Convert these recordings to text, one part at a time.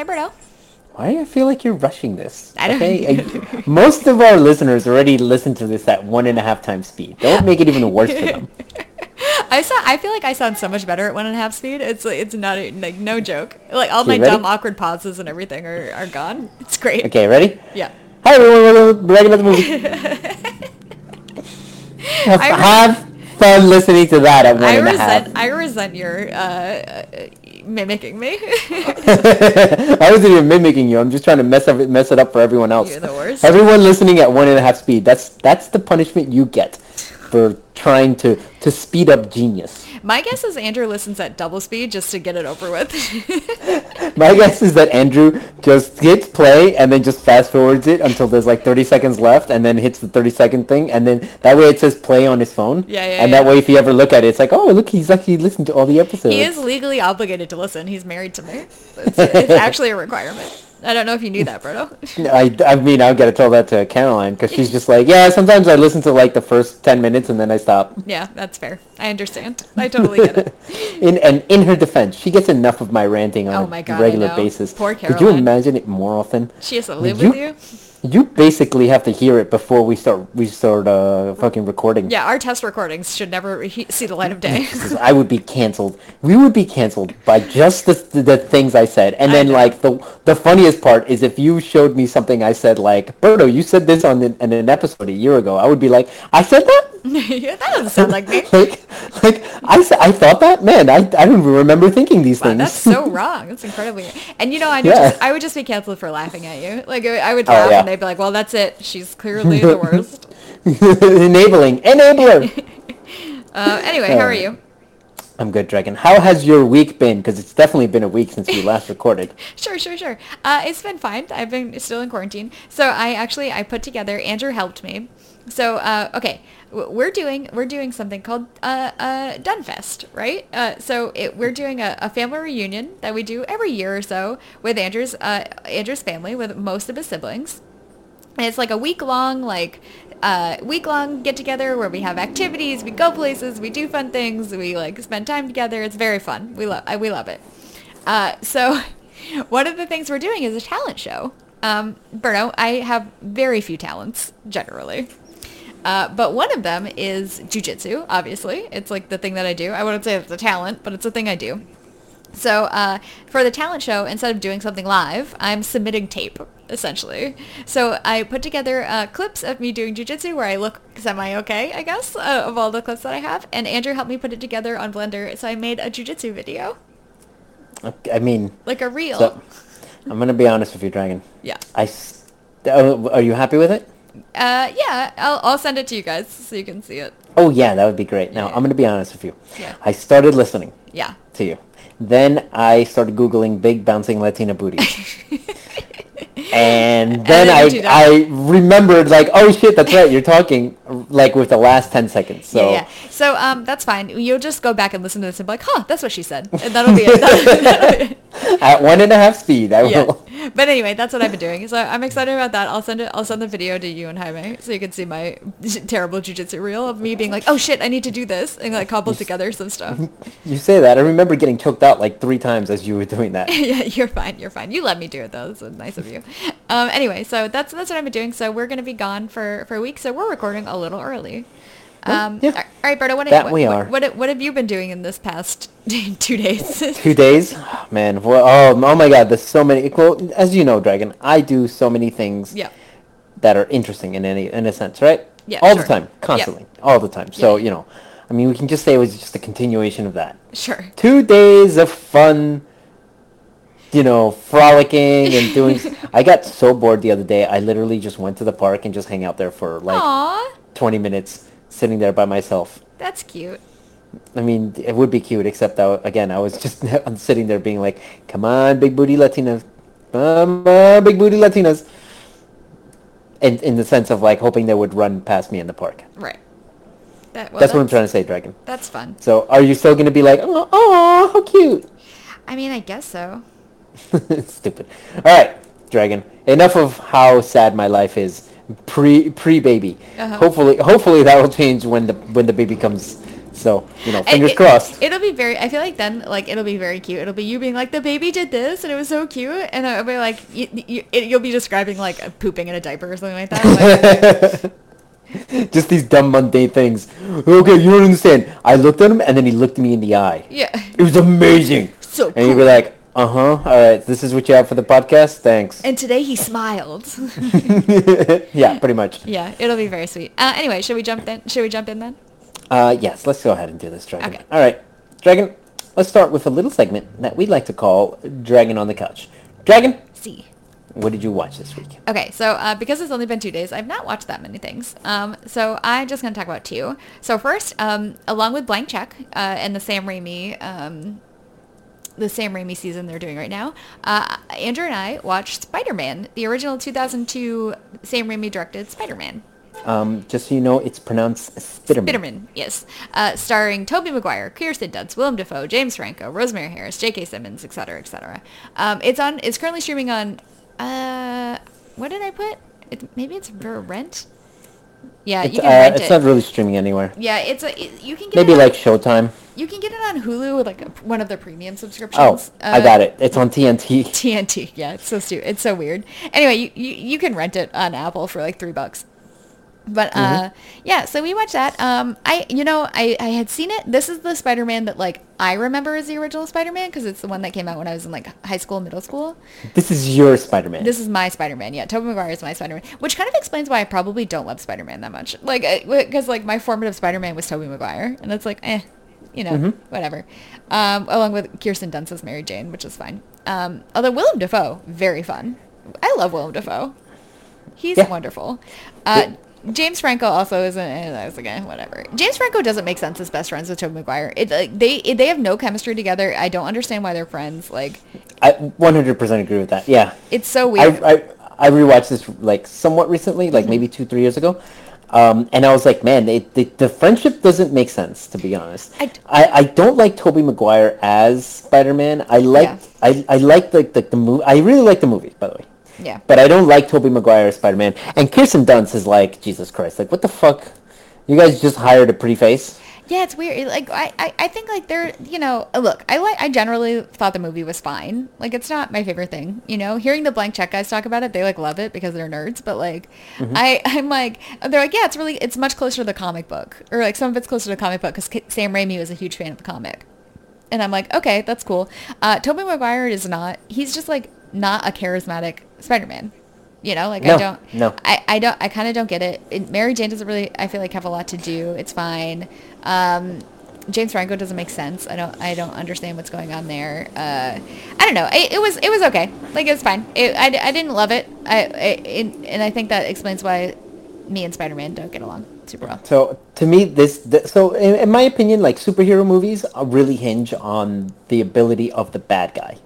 Hi, Berto. Why do I feel like you're rushing this? I don't- Okay, I- most of our listeners already listen to this at one and a half times speed. Don't make it even worse for them. I saw. I feel like I sound so much better at one and a half speed. It's like, it's not a, like no joke. Like all Okay, my ready? dumb awkward pauses and everything are, are gone. It's great. Okay, ready? Yeah. Hi everyone, Dragon at the Movie. have, have fun listening to that at one I and a half. resent. I resent your uh, uh, mimicking me. I wasn't even mimicking you. I'm just trying to mess up mess it up for everyone else. You're the worst. Everyone listening at one and a half speed. That's that's the punishment you get for trying to to speed up genius. My guess is Andrew listens at double speed just to get it over with. My guess is that Andrew just hits play and then just fast forwards it until there's like 30 seconds left and then hits the 30 second thing and then that way it says play on his phone. Yeah, yeah, And that way if you ever look at it, it's like, oh, look, he's actually listened to all the episodes. he is legally obligated to listen. He's married to me. It's, it's actually a requirement. I don't know if you knew that, Berto. I, I mean, I've got to tell that to Caroline because she's just like, yeah, sometimes I listen to like the first 10 minutes and then I stop. yeah, that's fair. I understand. I totally get it. In and in her defense, she gets enough of my ranting on Oh a my God, I regular basis. Poor Caroline. Could you imagine it more often? She has to live with you. You basically have to hear it before we start we start uh, fucking recording. Yeah, our test recordings should never he- see the light of day. I would be canceled. We would be canceled by just the, the, things I said. And then like the the funniest part is if you showed me something I said like, Berto, you said this on an, in an episode a year ago. I would be like, I said that? Yeah, that doesn't sound like me. like like I I thought that? Man, I I don't even remember thinking these Wow, things. that's so wrong. That's incredibly. And you know, I would Yeah. just I would just be canceled for laughing at you. Like I would Oh, laugh, yeah. and they'd be like, "Well, that's it. She's clearly the worst." Enabling. Enabler. Uh, anyway, how are Uh, you? I'm good, Dragon. How has your week been? Because it's definitely been a week since we last recorded. Sure, sure, sure. Uh, it's been fine. I've been still in quarantine. So I actually I put together. Andrew helped me. So uh, okay, we're doing we're doing something called uh, uh, Dunfest, right? Uh, so it, we're doing a, a family reunion that we do every year or so with Andrew's uh, Andrew's family with most of his siblings. And it's like a week long, like uh, week long get together where we have activities, we go places, we do fun things, we like spend time together. It's very fun. We love we love it. Uh, so one of the things we're doing is a talent show. Um, Berto, I have very few talents generally. Uh, but one of them is jujitsu, obviously. It's like the thing that I do. I wouldn't say it's a talent, but it's a thing I do. So uh, for the talent show, instead of doing something live, I'm submitting tape, essentially. So I put together uh, clips of me doing jujitsu where I look semi-okay, I guess, uh, of all the clips that I have. And Andrew helped me put it together on Blender, so I made a jujitsu video, I mean, like a reel. so, I'm gonna be honest with you, Dragon. yeah. I. oh, are you happy with it? Uh, yeah, I'll, I'll send it to you guys so you can see it. Oh yeah, that would be great. Now Yeah. I'm gonna be honest with you. Yeah. I started listening Yeah. to you. Then I started googling big bouncing Latina booties. and then I you did that. I remembered like oh shit that's right you're talking like with the last ten seconds so Yeah, yeah. So um, that's fine. You'll just go back and listen to this and be like, huh, that's what she said. And that'll be it. That'll be it. at one and a half speed I yeah. will But anyway, that's what I've been doing. So I'm excited about that. I'll send it. I'll send the video to you and Jaime so you can see my terrible jujitsu reel of me being like, oh shit, I need to do this and like cobble together some stuff. you say that I remember getting choked out like three times as you were doing that yeah, you're fine. You're fine. You let me do it though. That's nice of you. Um, anyway, so that's that's what I've been doing. So we're gonna be gone for for a week. So we're recording a little early. Um, yeah. All right, Berta. What, That what, we are. What, what have you been doing in this past two days? two days Oh, man well, oh, oh my god there's so many well as you know Dragon I do so many things yeah. that are interesting in any in a sense, right? Yeah, All sure. the time, constantly, all the time. So you know, I mean, we can just say it was just a continuation of that. Sure. Two days of fun, you know, frolicking and doing. I got so bored the other day. I literally just went to the park and just hang out there for like Aw, 20 minutes, sitting there by myself. that's cute. I mean, it would be cute, except that again, I was just I'm sitting there being like, "Come on, big booty Latinas, come on, big booty Latinas," in in the sense of like hoping they would run past me in the park. Right. That, well, that's, what I'm trying to say, Dragon. That's fun. So, are you still gonna be like, "Oh, oh how cute"? I mean, I guess so. Stupid. All right, Dragon. Enough of how sad my life is pre pre baby. Uh-huh. Hopefully, hopefully that will change when the when the baby comes So you know, fingers it- crossed. It'll be very. I feel like then, like it'll be very cute. It'll be you being like, the baby did this, and it was so cute, and I'll be like, you, you, it, you'll be describing like pooping in a diaper or something like that. Like, Just these dumb mundane things. Okay, you don't understand. I looked at him and then he looked me in the eye. yeah. It was amazing. So And you'd be like, uh huh. All right, this is what you have for the podcast. Thanks. And today he smiled. yeah, pretty much. yeah, it'll be very sweet. Uh, anyway, should we jump in? Should we jump in then? Uh, yes, let's go ahead and do this, Dragon. Okay. All right, Dragon. Let's start with a little segment that we like to call Dragon on the Couch. Dragon, See. what did you watch this week? Okay, so uh, because it's only been two days, I've not watched that many things. Um, so I'm just going to talk about two. So first, um, along with Blank Check uh, and the Sam Raimi, um, the Sam Raimi season they're doing right now, uh, Andrew and I watched Spider-Man, the original 2002 Sam Raimi directed Spider-Man. Um, just so you know, it's pronounced Spiderman. Spiderman, yes. Uh, starring Tobey Maguire, Kirsten Dunst, Willem Dafoe, James Franco, Rosemary Harris, J.K. Simmons, etc., etc. Um, it's on. It's currently streaming on. Uh, what did I put? It, maybe it's for rent. Yeah, It's, you can uh, rent it's it. not really streaming anywhere. yeah, it's a. it- you can get Maybe like Showtime. You can get it on Hulu with like a, one of the premium subscriptions. Oh, subscriptions. I Uh, got it. It's on TNT. TNT. Yeah, it's so stupid. It's so weird. Anyway, you, you, you can rent it on Apple for like three bucks. But uh, yeah, so we watched that. Um, I you know I, I had seen it. This is the Spider-Man that like I remember as the original Spider-Man because it's the one that came out when I was in like high school, middle school. This is your Spider-Man. This is my Spider-Man. Yeah, Tobey Maguire is my Spider-Man, which kind of explains why I probably don't love Spider-Man that much. Like because like my formative Spider-Man was Tobey Maguire, and it's like eh, you know, whatever. Um, along with Kirsten Dunst as Mary Jane, which is fine. Um, although Willem Dafoe, very fun. I love Willem Dafoe. He's Yeah. wonderful. Uh, James Franco also isn't. I was like, eh, whatever. James Franco doesn't make sense as best friends with Tobey Maguire. It like, they it, they have no chemistry together. I don't understand why they're friends. Like I 100% agree with that. Yeah. it's so weird. I I rewatched this like somewhat recently, like maybe two three years ago, um, and I was like, man, it, the the friendship doesn't make sense to be honest. I d- I, I don't like Tobey Maguire as Spider Man. I like Yeah. I I like the the, the movie. I really like the movie by the way. yeah. But I don't like Tobey Maguire as Spider Man. And Kirsten Dunst is like Jesus Christ. Like what the fuck? You guys just hired a pretty face. Yeah, it's weird. Like I, I, I think like they're you know uh, look I like I generally thought the movie was fine. Like it's not my favorite thing. You know, hearing the blank check guys talk about it, they like love it because they're nerds. But like I I'm like they're like yeah, it's really it's much closer to the comic book or like some of it's closer to the comic book because Sam Raimi was a huge fan of the comic. And I'm like, okay, that's cool. Uh, Tobey Maguire is not. He's just like not a charismatic Spider-Man. You know, like I don't. no. I, I don't. I kind of don't get it. it. Mary Jane doesn't really. I feel like have a lot to do. It's fine. Um, James Franco doesn't make sense. I don't. I don't understand what's going on there. Uh, I don't know. It, it was. It was okay. Like it was fine. It, I, I didn't love it. I, I it, and I think that explains why me and Spider-Man don't get along super well. So to me, this, th so in, in my opinion, like superhero movies really hinge on the ability of the bad guy.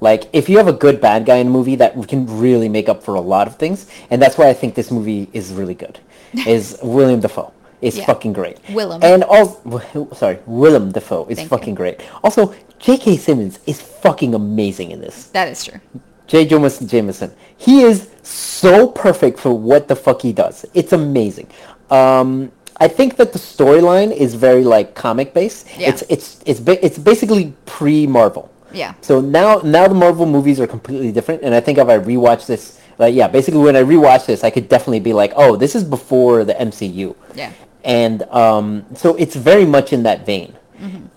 Like if you have a good bad guy in a movie, that can really make up for a lot of things, and that's why I think this movie is really good. Is William Dafoe is Yeah. fucking great. Willem. and also sorry, Willem Dafoe is Thank you. fucking great. Also, J.K. Simmons is fucking amazing in this. That is true. J. Jonah Jameson. He is so perfect for what the fuck he does. It's amazing. Um, I think that the storyline is very like comic based. Yeah. It's it's it's ba- it's basically pre Marvel. Yeah. So now now the Marvel movies are completely different, and I think if I rewatch this, like yeah, basically when I rewatch this, I could definitely be like, oh, this is before the MCU. Yeah. And um, so it's very much in that vein,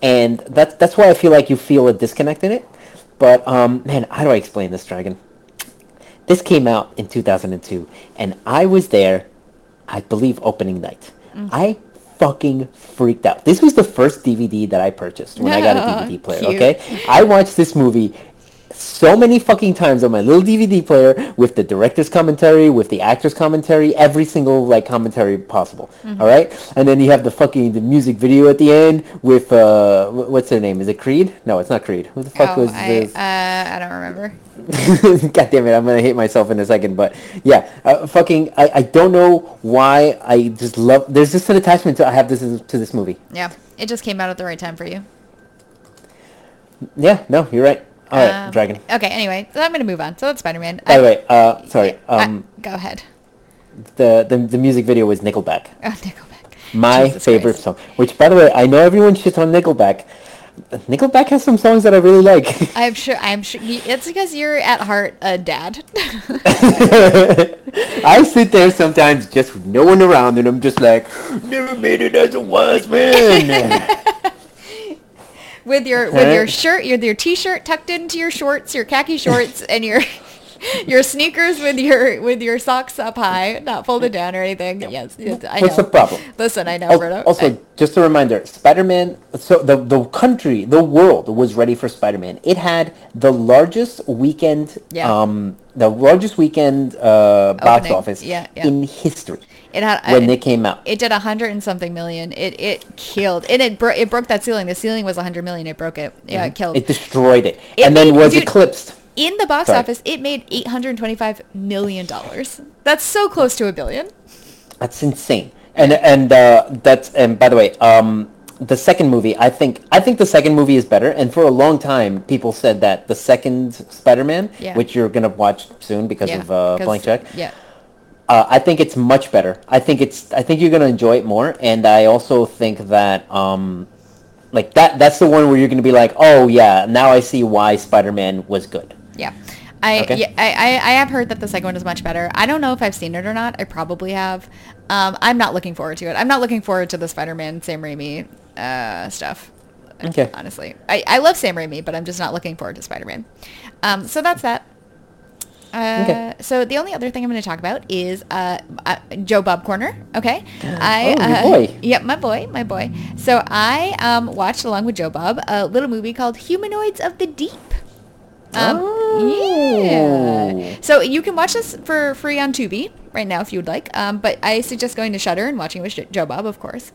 and that's that's why I feel like you feel a disconnect in it. But um, man, how do I explain this, Dragon? This came out in 2002, and I was there, I believe, opening night. I fucking freaked out. This was the first DVD that I purchased when I got a DVD player. Cute. Okay, I watched this movie so many fucking times on my little DVD player with the director's commentary, with the actor's commentary, every single like commentary possible. Mm-hmm. all right, and then you have the fucking the music video at the end with uh, what's their name? Is it Creed? No, it's not Creed. Who the fuck oh, was I, this? uh, I don't remember. God damn it, I'm gonna hate myself in a second, but yeah, uh, fucking, I, I don't know why I just love. There's just an attachment to I have this to this movie. Yeah. It just came out at the right time for you. Yeah, no, you're right. All right, Um, Dragon. Okay, anyway, so I'm going to move on. So that's Spider-Man. By I- the way, uh, sorry, I- um, go ahead. the, the the music video was Nickelback. Oh, Nickelback. My Jesus favorite Christ. song. Which, by the way, I know everyone shits on Nickelback. Nickelback has some songs that I really like. I'm sure. I'm sure. It's because you're at heart a dad. I sit there sometimes just with no one around, and I'm just like, never made it as a wise man. with your with your shirt, your your t-shirt tucked into your shorts, your khaki shorts, and your your sneakers with your with your socks up high, not folded down or anything. Yes, yes I What's know. the problem? Listen, I know, Al- Berto. Also, just a reminder, Spider-Man, so the, the country, the world was ready for Spider-Man. It had the largest weekend, Yeah. um, the largest weekend uh, box office Yeah, yeah. in history it had when I- they came out. It did a hundred and something million. It it killed and it bro- it broke that ceiling. The ceiling was a hundred million. It broke it. Yeah, it killed. It destroyed it, It and then made- was dude, eclipsed. In the box Sorry. office, it made eight hundred twenty-five million dollars. That's so close to a billion. That's insane. And and uh, that's and by the way, um, the second movie, I think I think the second movie is better. And for a long time, people said that the second Spider-Man, Yeah. which you're gonna watch soon because Yeah, of uh, Blank Check, Yeah. Uh, I think it's much better. I think it's I think you're gonna enjoy it more. And I also think that um, like that that's the one where you're gonna be like, oh yeah, now I see why Spider-Man was good. Yeah. I, Okay. yeah, I, I, I have heard that the second one is much better. I don't know if I've seen it or not. I probably have. Um, I'm not looking forward to it. I'm not looking forward to the Spider-Man Sam Raimi uh, stuff. Okay. Honestly, I, I love Sam Raimi, but I'm just not looking forward to Spider-Man. Um, so that's that. Uh, Okay. So the only other thing I'm going to talk about is uh, uh, Joe Bob Corner. Okay. I, Oh, your uh, boy. Yep, my boy, my boy. So I um, watched along with Joe Bob a little movie called Humanoids of the Deep. Um, Oh. Yeah. So you can watch this for free on Tubi right now if you would like. Um, but I suggest going to Shudder and watching with Joe Bob, of course.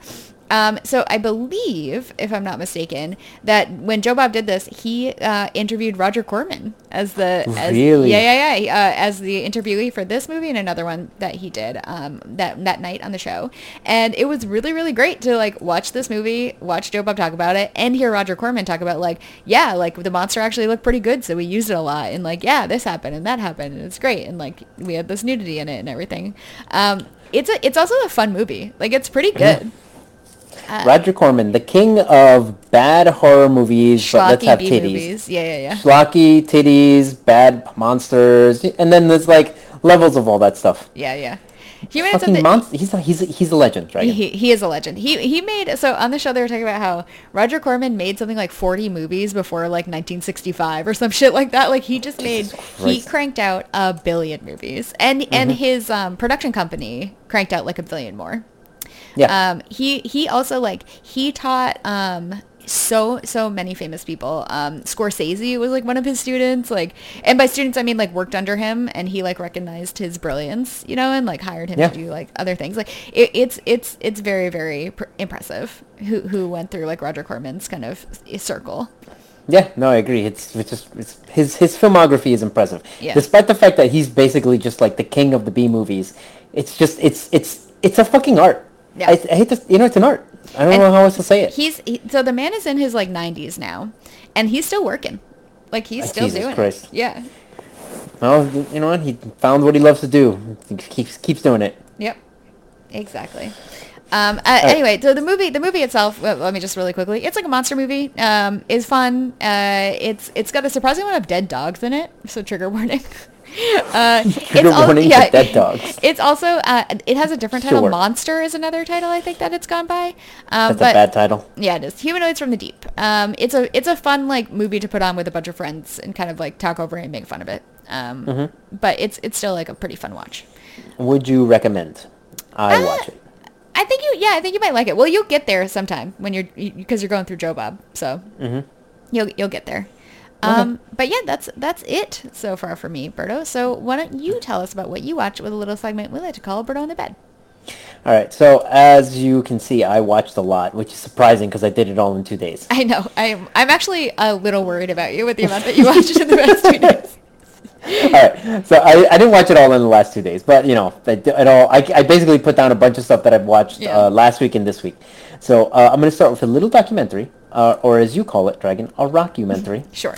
Um, so I believe, if I'm not mistaken, that when Joe Bob did this, he uh, interviewed Roger Corman as the as, Really? yeah yeah yeah uh, as the interviewee for this movie and another one that he did um, that that night on the show, and it was really really great to like watch this movie, watch Joe Bob talk about it, and hear Roger Corman talk about like yeah like the monster actually looked pretty good, so we used it a lot, and like yeah this happened and that happened and it's great, and like we had this nudity in it and everything. Um, it's a it's also a fun movie, like it's pretty good. Roger Corman, the king of bad horror movies, but let's have titties. movies, yeah yeah yeah. Schlocky, titties, bad monsters, and then there's like levels of all that stuff. Yeah, yeah. Humans of Fucking monster. He's a, he's a, he's a legend, right? he, he is a legend. He he made so on the show they were talking about how Roger Corman made something like 40 movies before like 1965 or some shit like that. Like he just made he cranked out a billion movies. And and his um, production company cranked out like a billion more. Yeah. Um, he he also like he taught um so so many famous people. Um, Scorsese was like one of his students. Like, and by students I mean like worked under him, and he like recognized his brilliance, you know, and like hired him Yeah. to do like other things. Like, it, it's it's it's very very pr- impressive. Who who went through like Roger Corman's kind of circle. yeah. No, I agree. It's it's just it's, his his filmography is impressive, Yeah. despite the fact that he's basically just like the king of the B movies. It's just it's it's it's a fucking art. Yeah. I, I hate to you know it's an art. I don't And know how else to say it. He's he, so the man is in his like 90s now, and he's still working. Like he's Ah, still Jesus doing Christ. it. Yeah. Well, you know what? He found what he loves to do. He keeps keeps doing it. Yep, exactly. Um, uh, anyway, so the movie, the movie itself, well, let me just really quickly, it's like a monster movie. Um, it's fun. Uh, it's it's got a surprising amount of dead dogs in it, so trigger warning. uh, Trigger al- warning for dead dogs. It's also uh, it has a different title. Sure. Monster is another title I think that it's gone by. Um, That's but a bad title. yeah, it is. Humanoids from the Deep. Um, it's a it's a fun like movie to put on with a bunch of friends and kind of like talk over it and make fun of it. Um, Mm-hmm. but it's it's still like a pretty fun watch. Would you recommend I Uh, watch it? I think you, yeah, I think you might like it. Well, you'll get there sometime when you're because you're going through Joe Bob, so Mm-hmm. you'll you'll get there. Um, but yeah, that's that's it so far for me, Berto. So why don't you tell us about what you watch with a little segment we like to call Berto on the bed? All right. So as you can see, I watched a lot, which is surprising because I did it all in two days. I know I'm I'm actually a little worried about you with the amount that you watched in the past two days. all right. So I, I didn't watch it all in the last two days, but you know, I, it all I, I basically put down a bunch of stuff that I've watched Yeah. uh, last week and this week. So uh, I'm going to start with a little documentary, uh, or as you call it, Dragon, a rockumentary. Sure.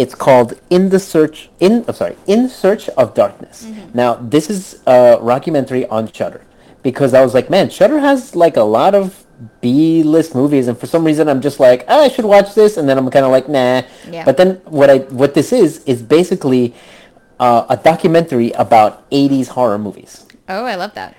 It's called In the Search in oh, sorry, In Search of Darkness. Now, this is a documentary on Shudder. because I was like, man, Shudder has like a lot of B list movies, and for some reason I'm just like, ah, I should watch this, and then I'm kind of like, nah. Yeah. But then what I what this is is basically uh, a documentary about 80s horror movies. Oh, I love that.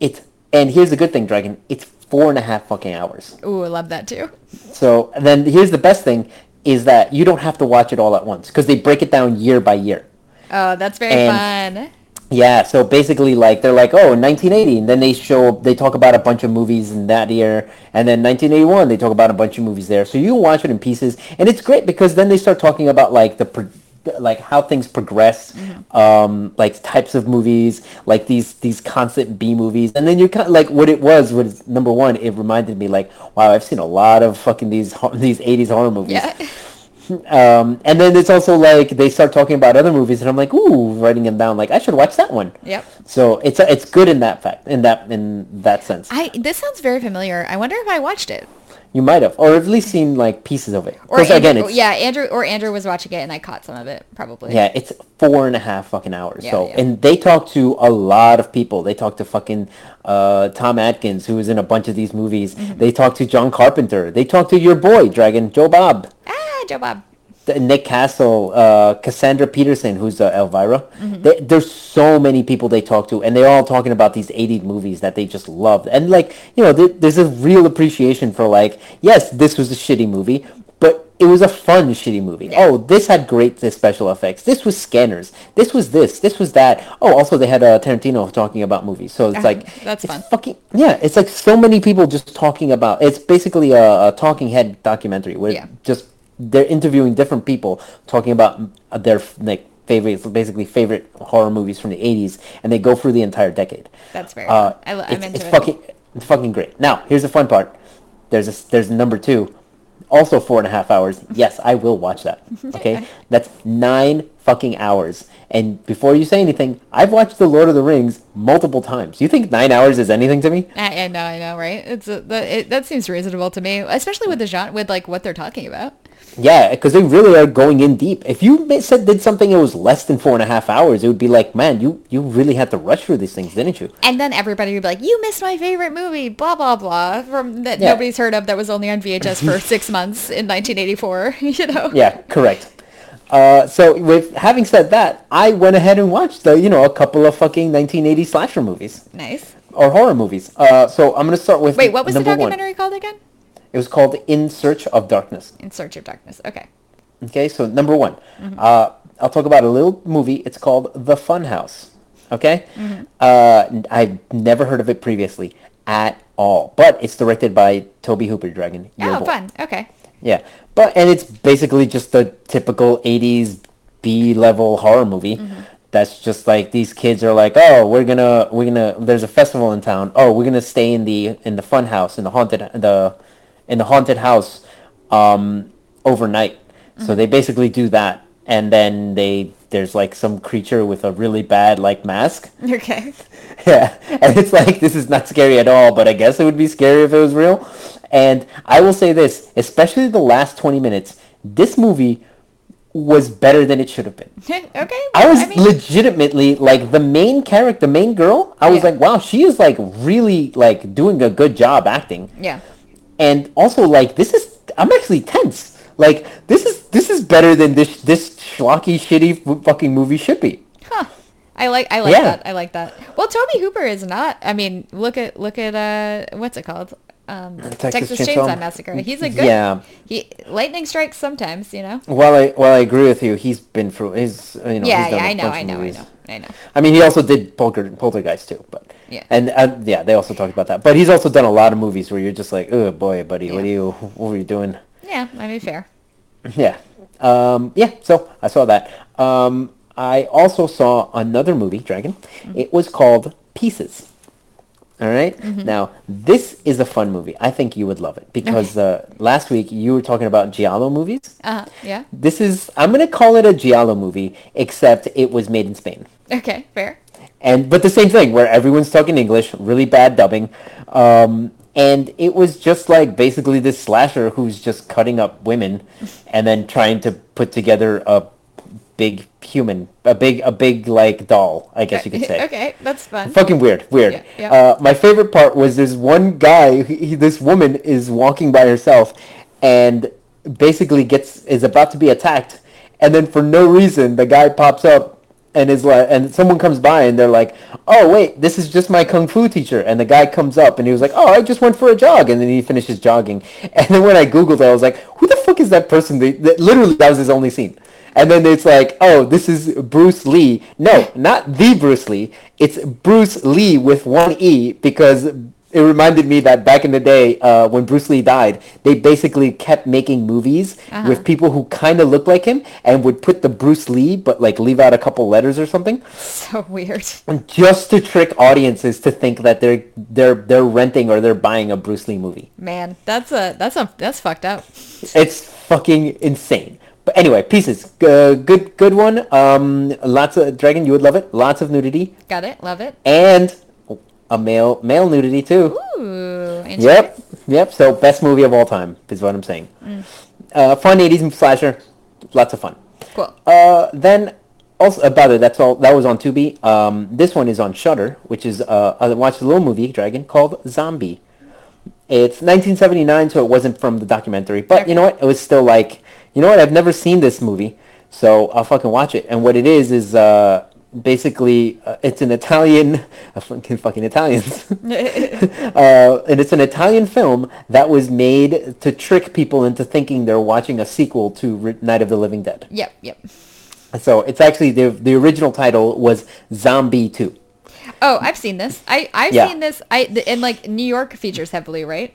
It's and here's the good thing, Dragon. It's four and a half fucking hours. Ooh, I love that too. So then here's the best thing is that you don't have to watch it all at once because they break it down year by year. Oh, that's very And- fun. Yeah, so basically, like they're like, oh, 1980, and then they show, they talk about a bunch of movies in that year, and then 1981, they talk about a bunch of movies there. So you watch it in pieces, and it's great because then they start talking about like the, like how things progress, um, like types of movies, like these these constant B movies, and then you kind of like what it was was number one, it reminded me like, wow, I've seen a lot of fucking these these 80s horror movies. Yeah. Um, and then it's also like they start talking about other movies, and I'm like, ooh, writing them down. Like I should watch that one. Yep. So it's it's good in that fact, in that in that sense. I this sounds very familiar. I wonder if I watched it. You might have, or at least seen like pieces of it. Or Andrew, again, it's, yeah, Andrew or Andrew was watching it and I caught some of it probably. yeah, it's four and a half fucking hours. Yeah, so yeah. and they talk to a lot of people. They talk to fucking uh, Tom Atkins, who was in a bunch of these movies. Mm-hmm. They talk to John Carpenter. They talk to your boy Dragon Joe Bob. Ah, Joe Bob. Nick Castle, uh, Cassandra Peterson, who's uh, Elvira. Mm-hmm. They, there's so many people they talk to, and they're all talking about these 80s movies that they just loved. And like, you know, there, there's a real appreciation for like, yes, this was a shitty movie, but it was a fun shitty movie. Yeah. Oh, this had great this special effects. This was scanners. This was this. This was that. Oh, also they had uh, Tarantino talking about movies. So it's Ah, like that's it's fun. Fucking yeah, it's like so many people just talking about. It's basically a, a talking head documentary where Yeah. just they're interviewing different people talking about their like favorite, basically favorite horror movies from the 80s, and they go through the entire decade. That's very Uh. I I'm it's, into it's it. fucking, it's fucking great. Now, here's the fun part. There's a, there's number two, also four and a half hours. Yes, I will watch that. Okay, that's nine fucking hours. And before you say anything, I've watched The Lord of the Rings multiple times. You think nine hours is anything to me? I, I know, I know, right? It's a, that, it, that seems reasonable to me, especially with the genre, with like what they're talking about. Yeah, because they really are going in deep. If you said did something that was less than four and a half hours, it would be like, man, you you really had to rush through these things, didn't you? And then everybody would be like, "You missed my favorite movie, blah blah blah," from that Yeah. nobody's heard of that was only on VHS for six months in 1984. You know? Yeah, correct. Uh, so with having said that, I went ahead and watched the you know a couple of fucking 1980 slasher movies Nice. or horror movies. Uh, so I'm gonna start with Wait, what was the number one. documentary called again? It was called In Search of Darkness. In Search of Darkness. Okay. Okay, so number one, Mm-hmm. uh, I'll talk about a little movie. It's called The Fun House. Okay, Mm-hmm. uh, I've never heard of it previously at all, but it's directed by Tobe Hooper, Dragon. Oh, boy. fun. Okay. Yeah, but and it's basically just a typical '80s B-level horror movie. That's just like these kids are like, oh, we're gonna we're gonna. There's a festival in town. Oh, we're gonna stay in the in the fun house in the haunted the in the haunted house um, overnight. So they basically do that, and then they there's like some creature with a really bad like mask. Okay. Yeah, and it's like this is not scary at all, but I guess it would be scary if it was real. And I will say this, especially the last 20 minutes, this movie was better than it should have been. okay. I was mean, legitimately like the main character, the main girl. I was Yeah. like, wow, she is like really like doing a good job acting. yeah. And also like this is I'm actually tense. Like this is this is better than this this schlocky shitty fucking movie should be. Huh. I like I like Yeah. that. I like that. Well, Tobe Hooper is not. I mean, look at look at uh what's it called? Um, Texas Texas, Chainsaw? Chainsaw Massacre. He's a good. Yeah. He lightning strikes sometimes, you know. While I while I agree with you, he's been through his you know yeah, he's done yeah. I know. I know. I know. I know. I mean, he also did Polter, Poltergeist too, but Yeah. and uh, yeah, they also talked about that. But he's also done a lot of movies where you're just like, oh boy, buddy, what are you, what were you doing? Yeah. I mean, fair. Yeah, um, yeah. So I saw that. Um, I also saw another movie, Dragon. Mm-hmm. It was called Pieces. All right? Mm-hmm. Now this is a fun movie. I think you would love it because uh, last week you were talking about giallo movies. Uh. Yeah. This is I'm gonna call it a giallo movie, except it was made in Spain. Okay. Fair. and but the same thing where everyone's talking English, really bad dubbing, um, and it was just like basically this slasher who's just cutting up women, and then trying to put together a big human, a big a big like doll, I guess you could say. okay, that's fun. Fucking weird, weird. Yeah, yeah. Uh, my favorite part was this one guy, he, he- this woman is walking by herself, and basically gets is about to be attacked, and then for no reason the guy pops up and is like, and someone comes by and they're like, oh wait, this is just my kung fu teacher, and the guy comes up and he was like, oh, I just went for a jog, and then he finishes jogging, and then when I googled it, I was like, who the fuck is that person? That, that literally that was his only scene. And then it's like, oh, this is Bruce Lee. No, not the Bruce Lee. It's Bruce Lee with one E because it reminded me that back in the day uh, when Bruce Lee died, they basically kept making movies Uh-huh. with people who kind of looked like him and would put the Bruce Lee, but like leave out a couple letters or something, So weird. just to trick audiences to think that they're they're they're renting or they're buying a Bruce Lee movie. Man, that's a that's a that's fucked up. It's fucking insane. But anyway, pieces. Uh, good good one. Um, lots of Dragon. You would love it. Lots of nudity Got it. Love it. and a male male nudity too. Ooh. interesting. Yep, yep. So best movie of all time is what I'm saying. Uh, fun '80s slasher, lots of fun. Cool. Uh, then also about it. That's all. That was on Tubi. Um, this one is on Shudder, which is uh, I watched a little movie Dragon called Zombie. It's 1979, so it wasn't from the documentary. But you know what? It was still like, you know what? I've never seen this movie, so I'll fucking watch it. And what it is is uh, basically uh, it's an Italian, uh, fucking fucking Italians. uh, and it's an Italian film that was made to trick people into thinking they're watching a sequel to Night of the Living Dead. Yep. Yep. So it's actually the the original title was Zombie Two. Oh, I've seen this. I I've Yeah. seen this. I th- and like New York features heavily, right?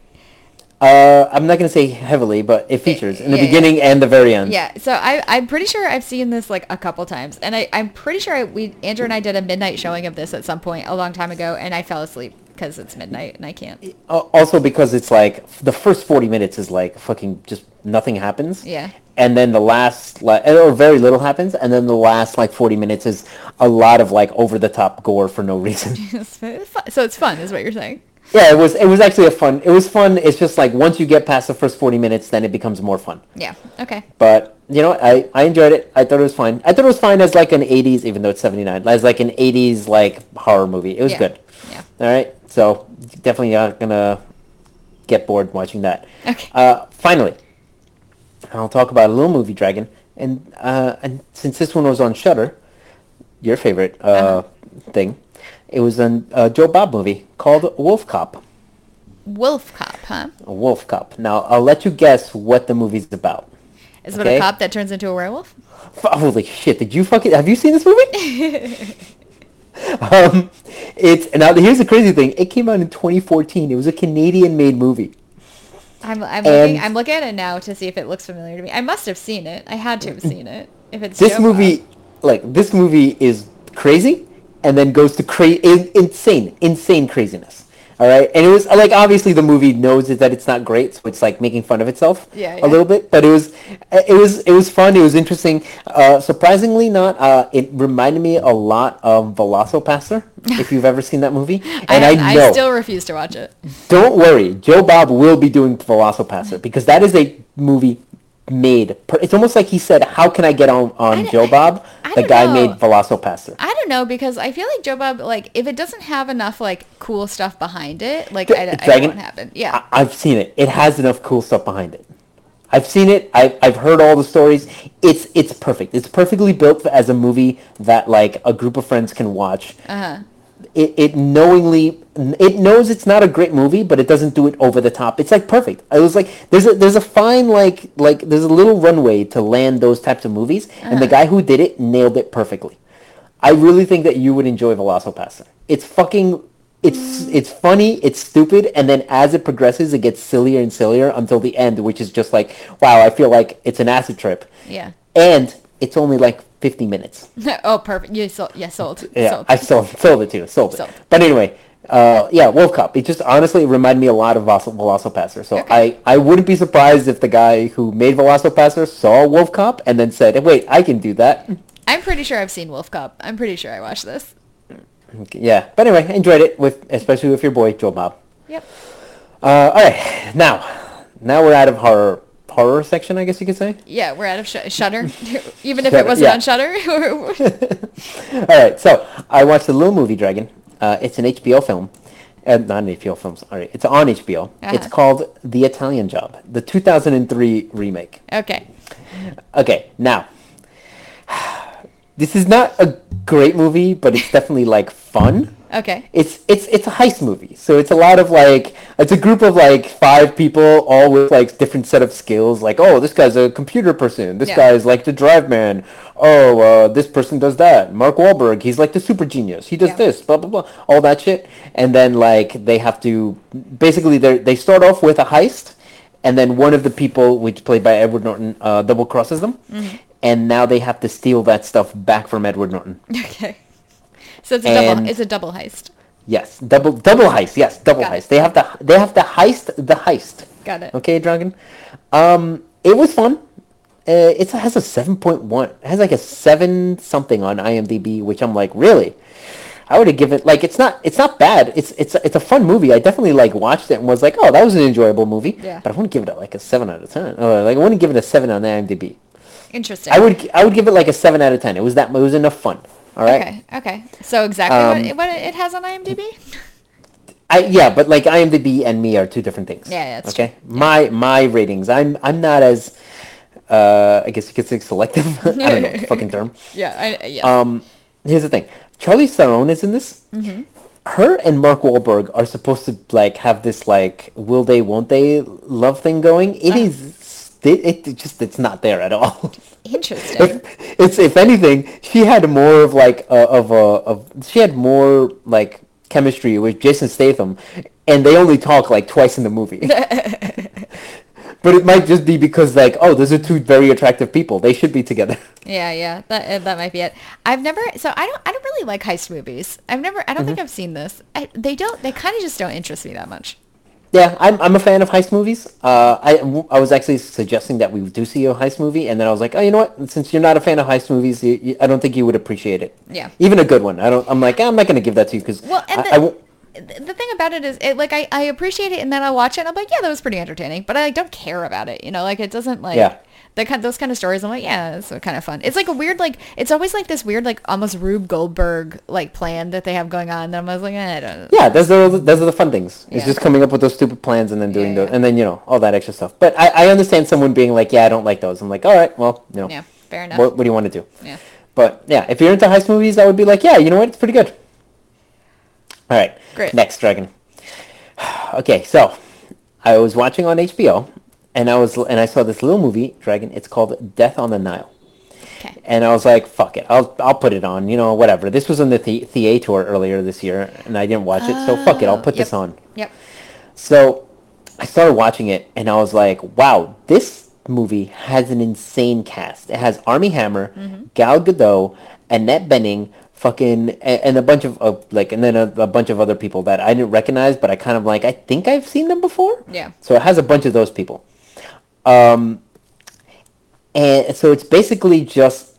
Uh, I'm not gonna say heavily, but it features in the yeah, yeah. beginning and the very end. Yeah. So I I'm pretty sure I've seen this like a couple times, and I I'm pretty sure I, we Andrew and I did a midnight showing of this at some point a long time ago, and I fell asleep because it's midnight and I can't. Also because it's like the first 40 minutes is like fucking just nothing happens. Yeah. And then the last like or very little happens, and then the last like 40 minutes is a lot of like over the top gore for no reason. So it's fun, is what you're saying. Yeah, it was it was actually a fun. It was fun. It's just like once you get past the first 40 minutes, then it becomes more fun. Yeah. Okay. But you know. I I enjoyed it. I thought it was fine. I thought it was fine as like an 80s, even though it's 79, as like an 80s like horror movie. It was Yeah. good. Yeah. All right, so definitely not gonna get bored watching that. Okay. Uh, finally, I'll talk about a little movie, Dragon, and uh, and since this one was on Shudder, your favorite uh, Uh-huh. thing, it was a uh, Joe Bob movie called Wolf Cop. Wolf cop, huh? Wolf Cop. Now I'll let you guess what the movie's about. Is it about a cop that turns into a werewolf? Holy shit! Did you fucking have you seen this movie? um, it's now here's the crazy thing. It came out in 2014. It was a Canadian-made movie. I'm, I'm looking. I'm looking at it now to see if it looks familiar to me. I must have seen it. I had to have seen it. If it's This Joe movie, Bob. like this movie, is crazy, and then goes to cra- insane, insane craziness. All right, and it was like obviously the movie knows that it's not great, so it's like making fun of itself Yeah, a little bit. But it was, it was, it was fun. It was interesting. Uh, surprisingly, not. Uh, it reminded me a lot of Velocipastor. if you've ever seen that movie, and I, I, know. I still refuse to watch it. Don't worry, Joe Bob will be doing Velocipastor because that is a movie made. Per- it's almost like he said, "How can I get on on I- Joe Bob?" I the don't guy know. made Velocipastor. I don't know because I feel like Joe Bob, like, if it doesn't have enough like cool stuff behind it, like, I, I don't Dragon- want happen. Yeah. I- I've seen it. It has enough cool stuff behind it. I've seen it. I, I've heard all the stories. It's it's perfect. It's perfectly built as a movie that like a group of friends can watch. Uh-huh. It, it knowingly it knows it's not a great movie, but it doesn't do it over the top. It's like perfect. I was like, there's a there's a fine like like there's a little runway to land those types of movies, and the uh-huh. guy who did it nailed it perfectly. I really think that you would enjoy Velocipastor. It's fucking it's it's funny, it's stupid, and then as it progresses, it gets sillier and sillier until the end, which is just like, wow, I feel like it's an acid trip. Yeah. And it's only like 50 minutes. oh, perfect. You sold. Yeah, sold. Yeah, sold. I sold, sold it too. Sold it. Sold. But anyway, uh, yeah, Wolf Cop. It just honestly reminded me a lot of Veloc- Velocipastor. So Okay. I, I wouldn't be surprised if the guy who made Velocipastor saw Wolf Cop and then said, wait, I can do that. I'm pretty sure I've seen Wolf Cop. I'm pretty sure I watched this. Yeah. But anyway, enjoyed it with, especially with your boy Joe Bob. Yep. Uh, all right, now, now we're out of horror horror section, I guess you could say. Yeah, we're out of sh- Shudder. Even if Shudder, it wasn't yeah. on Shudder. All right, so I watched the Little Movie Dragon. Uh, it's an HBO film. Uh, not an HBO film, sorry. It's on HBO. It's Uh-huh. called The Italian Job, the 2003 remake. okay. Okay, now, this is not a great movie, but it's definitely like fun. Okay. It's it's it's a heist movie, so it's a lot of like it's a group of like five people, all with like different set of skills. Like, oh, this guy's a computer person. This Yeah. guy's like the drive man. Oh, uh, this person does that. Mark Wahlberg, he's like the super genius. He does Yeah. this. Blah blah blah. All that shit, and then like they have to basically they they start off with a heist, and then one of the people, which played by Edward Norton, uh, double crosses them, Mm-hmm. and now they have to steal that stuff back from Edward Norton. Okay. So it's a double. It's a double heist. Yes, double double heist. Yes, double Got it. heist. They have to they have to heist the heist. Got it. Okay, Dragon. Um, it was fun. Uh, it has a seven point one. It has like a seven something on IMDb, which I'm like, really? I would have given like it's not it's not bad. It's it's it's a fun movie. I definitely like watched it and was like, oh, that was an enjoyable movie. Yeah. But I wouldn't give it like a seven out of ten. Or like I wouldn't give it a seven on IMDb. Interesting. I would I would give it like a seven out of ten. It was that it was enough fun. All right. Okay. Okay. So exactly Um, what, it, what it has on IMDb. I yeah, but like IMDb and me are two different things. Yeah, yeah, that's okay. My my ratings. I'm I'm not as uh I guess you could say selective. I don't know fucking term. Yeah. I, yes. Um, here's the thing. Charlize Theron is in this. Mm-hmm. Her and Mark Wahlberg are supposed to like have this like will they won't they love thing going. It Uh-huh. is it, it just it's not there at all. Interesting. if, it's if anything, she had more of like a, of a of she had more like chemistry with Jason Statham, and they only talk like twice in the movie. but it might just be because like oh those are two very attractive people they should be together. Yeah, yeah, that uh, that might be it. I've never, so I don't, I don't really like heist movies. I've never, I don't Mm-hmm. think I've seen this. I, they don't, they kind of just don't interest me that much. Yeah, I'm, I'm a fan of heist movies. Uh, I, I was actually suggesting that we do see a heist movie, and then I was like, oh, you know what? Since you're not a fan of heist movies, you, you, I don't think you would appreciate it. Yeah. Even a good one. I don't. I'm like, I'm not gonna give that to you because Well, I, the, I won't. the thing about it is, it, like, I, I appreciate it, and then I'll watch it, and I'm like, yeah, that was pretty entertaining, but I like, don't care about it. You know, like it doesn't like. Yeah. The kind, those kind of stories, I'm like, yeah, it's kind of fun. It's like a weird, like, it's always like this weird, like, almost Rube Goldberg, like, plan that they have going on. That I'm always like, eh, I don't. Yeah, those are those are the fun things. It's Yeah. just coming up with those stupid plans and then doing Yeah, those, and then you know all that extra stuff. But I, I understand someone being like, yeah, I don't like those. I'm like, all right, well, you know, Yeah, fair enough. what, what do you want to do? Yeah. But yeah, if you're into heist movies, I would be like, yeah, you know what, it's pretty good. All right, Great. Next, Dragon. okay, so I was watching on HBO, and I was and I saw this little movie, Dragon. It's called Death on the Nile. Okay. And I was like, fuck it, I'll I'll put it on, you know, whatever. This was on the, the theater earlier this year, and I didn't watch it, so fuck it, I'll put Yep. this on. Yep. So I started watching it, and I was like, wow, this movie has an insane cast. It has Armie Hammer, Mm-hmm. Gal Gadot, Annette Bening, fucking, and, and a bunch of, uh, like, and then a, a bunch of other people that I didn't recognize, but I kind of like, I think I've seen them before. Yeah. So it has a bunch of those people. Um, and so it's basically just,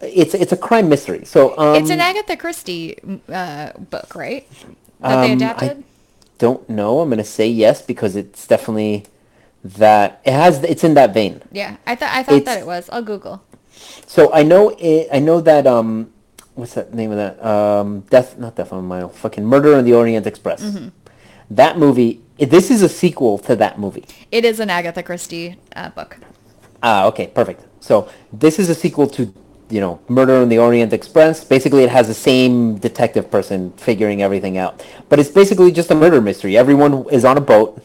it's it's a crime mystery. So um, it's an Agatha Christie uh, book, right? That they Um, adapted. don't know. I'm gonna say yes because it's definitely that it has. It's in that vein. Yeah, I thought I thought that it was. I'll Google. So I know it. I know that. Um, what's that name of that? Um, Death, not Death on the Nile. Fucking Murder on the Orient Express. Mm-hmm. That movie. This is a sequel to that movie. It is an Agatha Christie uh, book. Ah, okay, perfect. So this is a sequel to, you know, Murder on the Orient Express. Basically, it has the same detective person figuring everything out, but it's basically just a murder mystery. Everyone is on a boat,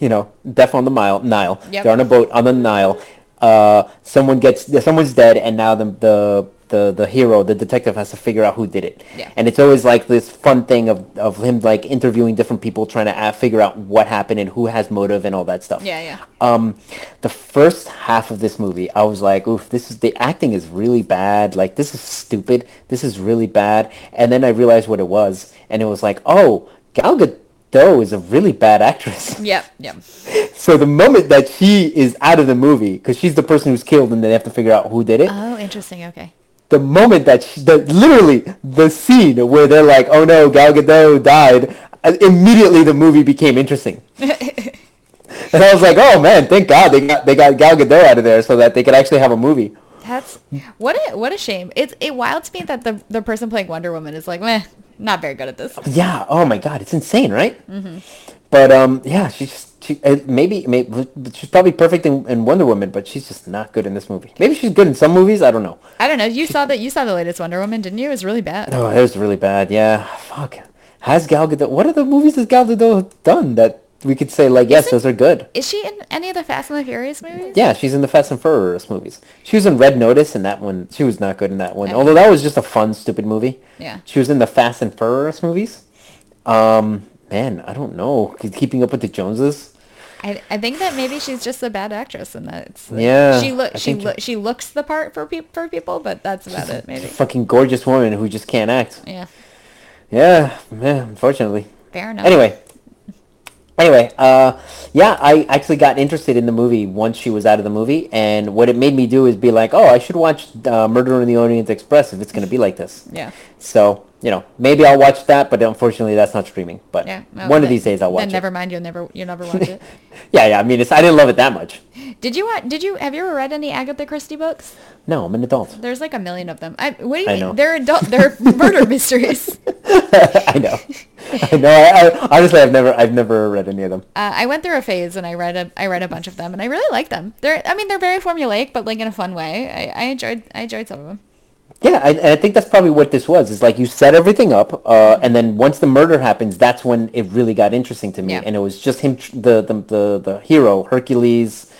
you know, death on the Nile. Nile. Yep. They're on a boat on the Nile. Uh, someone gets, someone's dead, and now the the the the hero, the detective, has to figure out who did it. Yeah. And it's always like this fun thing of of him like interviewing different people, trying to figure out what happened and who has motive and all that stuff Yeah, yeah. um the first half of this movie i was like oof this is the acting is really bad like this is stupid this is really bad and then i realized what it was and it was like oh gal gadot is a really bad actress Yep, yep. so the moment that she is out of the movie because she's the person who's killed and they have to figure out who did it Oh, interesting. Okay. The moment that she, the literally the scene where they're like oh no gal gadot died uh, immediately the movie became interesting and I was like, oh man, thank God they got they got Gal Gadot out of there so that they could actually have a movie. That's what a what a shame. It's it wilds me that the the person playing Wonder Woman is like, meh, not very good at this. Yeah. Oh my God, it's insane, right? Mm-hmm. But um, yeah, she's just she uh, maybe maybe she's probably perfect in, in Wonder Woman, but she's just not good in this movie. Maybe she's good in some movies. I don't know. I don't know. You saw that you saw the latest Wonder Woman, didn't you? It was really bad. Oh, it was really bad. Yeah. Fuck. Has Gal Gadot? What other movies has Gal Gadot done that we could say like yes, Isn't- those are good? Is she in any of the Fast and the Furious movies? Yeah, she's in the Fast and Furious movies. She was in Red Notice, and that one she was not good in that one. Okay. Although that was just a fun, stupid movie. Yeah. She was in the Fast and Furious movies. Um, man, I don't know. Keeping up with the Joneses. I, I think that maybe she's just a bad actress and that's Yeah, she look she look she looks the part for people for people but that's about it maybe Fucking gorgeous woman who just can't act. yeah Yeah, man. Unfortunately. fair enough Anyway. Anyway, uh, yeah, I actually got interested in the movie once she was out of the movie, and what it made me do is be like, oh, I should watch uh, Murder in the Orient Express if it's going to be like this. yeah So, you know, maybe I'll watch that, but unfortunately that's not streaming. But yeah well, one of these days I'll watch then it. never mind you'll never you'll never watch it Yeah, yeah, I mean, it's, I didn't love it that much. did you wa- did you have you ever read any Agatha Christie books No, I'm an adult. there's like a million of them I what do you I mean know. they're adult they're murder mysteries I know. I know. I, I, honestly, I've never, I've never read any of them. uh, I went through a phase and I read a I read a bunch of them and I really like them they're I mean they're very formulaic but like in a fun way I, I enjoyed I enjoyed some of them Yeah, I, and I think that's probably what this was. Is like you set everything up, uh, and then once the murder happens, that's when it really got interesting to me. Yeah. And it was just him, the the the, the hero Hercules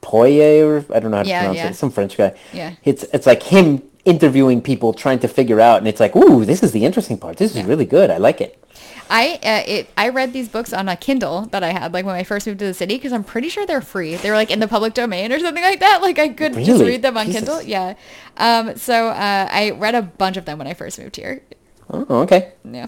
Poirot, or I don't know how to Yeah, pronounce yeah. it. Some French guy. Yeah. It's it's like him interviewing people, trying to figure out, and it's like, ooh, this is the interesting part. This is really good. I like it. I uh, it I read these books on a Kindle that I had like when I first moved to the city because I'm pretty sure they're free. They were like in the public domain or something like that. Like I could just read them on Jesus. Kindle. Yeah. Um. So uh, I read a bunch of them when I first moved here. Oh, okay. Yeah.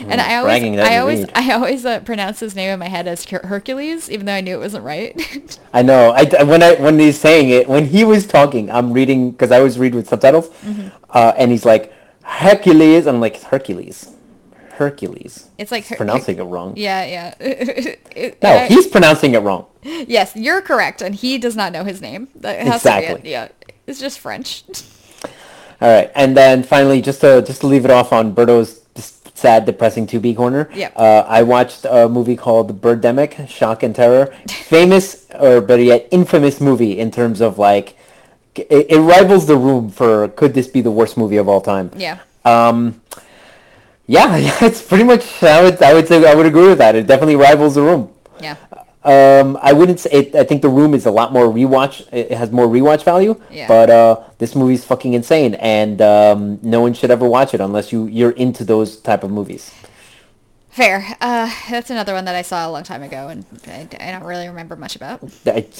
And I always, I always, read. I always uh, pronounce his name in my head as Her- Hercules, even though I knew it wasn't right. I know. I when I when he's saying it, when he was talking, I'm reading because I always read with subtitles, Mm-hmm. uh, and he's like Hercules. I'm like Hercules, Hercules. It's like Her- pronouncing it wrong. yeah, yeah. It- No, he's pronouncing it wrong. yes, you're correct, and he does not know his name. That has Tubi it. Exactly. Yeah, it's just French. All right, and then finally, just to just to leave it off on Berto's sad, depressing to be corner. Yep. Uh, I watched a movie called Birdemic: Shock and Terror. Famous, or better yet, infamous movie in terms of like, it, it rivals The Room for could this be the worst movie of all time? yeah. Um, yeah, yeah, it's pretty much. I would, I would say, I would agree with that. It definitely rivals the room. Yeah. Um, I wouldn't say. It, I think the room is a lot more rewatch. It has more rewatch value. Yeah. But uh, this movie's fucking insane, and um, no one should ever watch it unless you you're into those type of movies. Fair. Uh, that's another one that I saw a long time ago, and I, I don't really remember much about.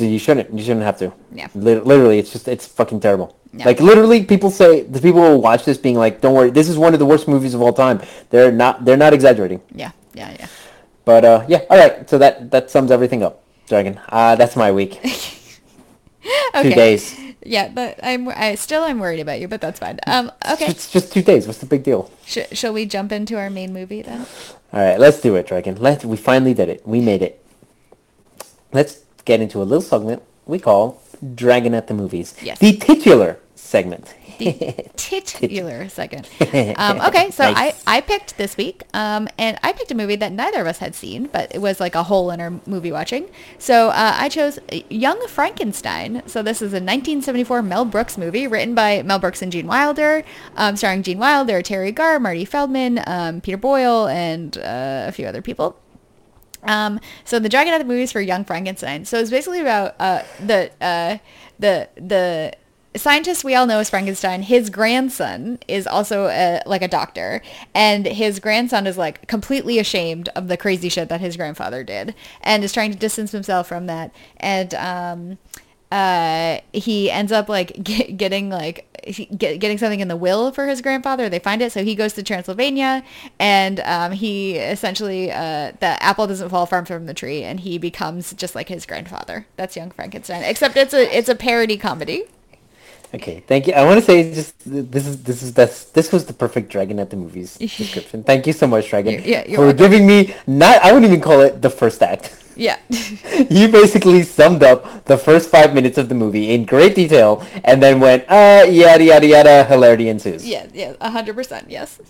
You shouldn't. You shouldn't have to. Yeah. Literally, it's just it's fucking terrible. Yeah. Like literally, people say the people will watch this being like, "Don't worry, this is one of the worst movies of all time." They're not. They're not exaggerating. Yeah, yeah, yeah. But uh, yeah, all right. So that that sums everything up, Dragon. Uh, that's my week. Okay. Two days. Yeah, but I'm I still I'm worried about you, but that's fine. Um, okay. It's just two days. What's the big deal? Sh- shall we jump into our main movie then? All right, let's do it, Dragon. Let we finally did it. We made it. Let's get into a little segment we call Dragon at the Movies. Yes. The titular segment. The titular second. Um, okay, so Nice. I, I picked this week, um, and I picked a movie that neither of us had seen, but it was like a hole in our movie watching. So uh, I chose Young Frankenstein. So this is a 1974 Mel Brooks movie written by Mel Brooks and Gene Wilder, um, starring Gene Wilder, Teri Garr, Marty Feldman, um, Peter Boyle, and uh, a few other people. Um, so the Dragon of the movies for Young Frankenstein. So it's basically about uh, the uh, the the scientist we all know is Frankenstein. His grandson is also a, like a doctor, and his grandson is like completely ashamed of the crazy shit that his grandfather did, and is trying to distance himself from that. And um, uh, he ends up like get, getting like get, getting something in the will for his grandfather. They find it, so he goes to Transylvania, and um, he essentially uh, the apple doesn't fall far from the tree, and he becomes just like his grandfather. That's Young Frankenstein, except it's a it's a parody comedy. Okay, thank you. I want to say just this is this is that's this was the perfect Dragon at the movies description. Thank you so much, Dragon, You're- yeah, for welcome. giving me not. I wouldn't even call it the first act. Yeah. You basically summed up the first five minutes of the movie in great detail, and then went, uh, yada yada yada, hilarity ensues. yeah, yeah, a hundred percent, yes.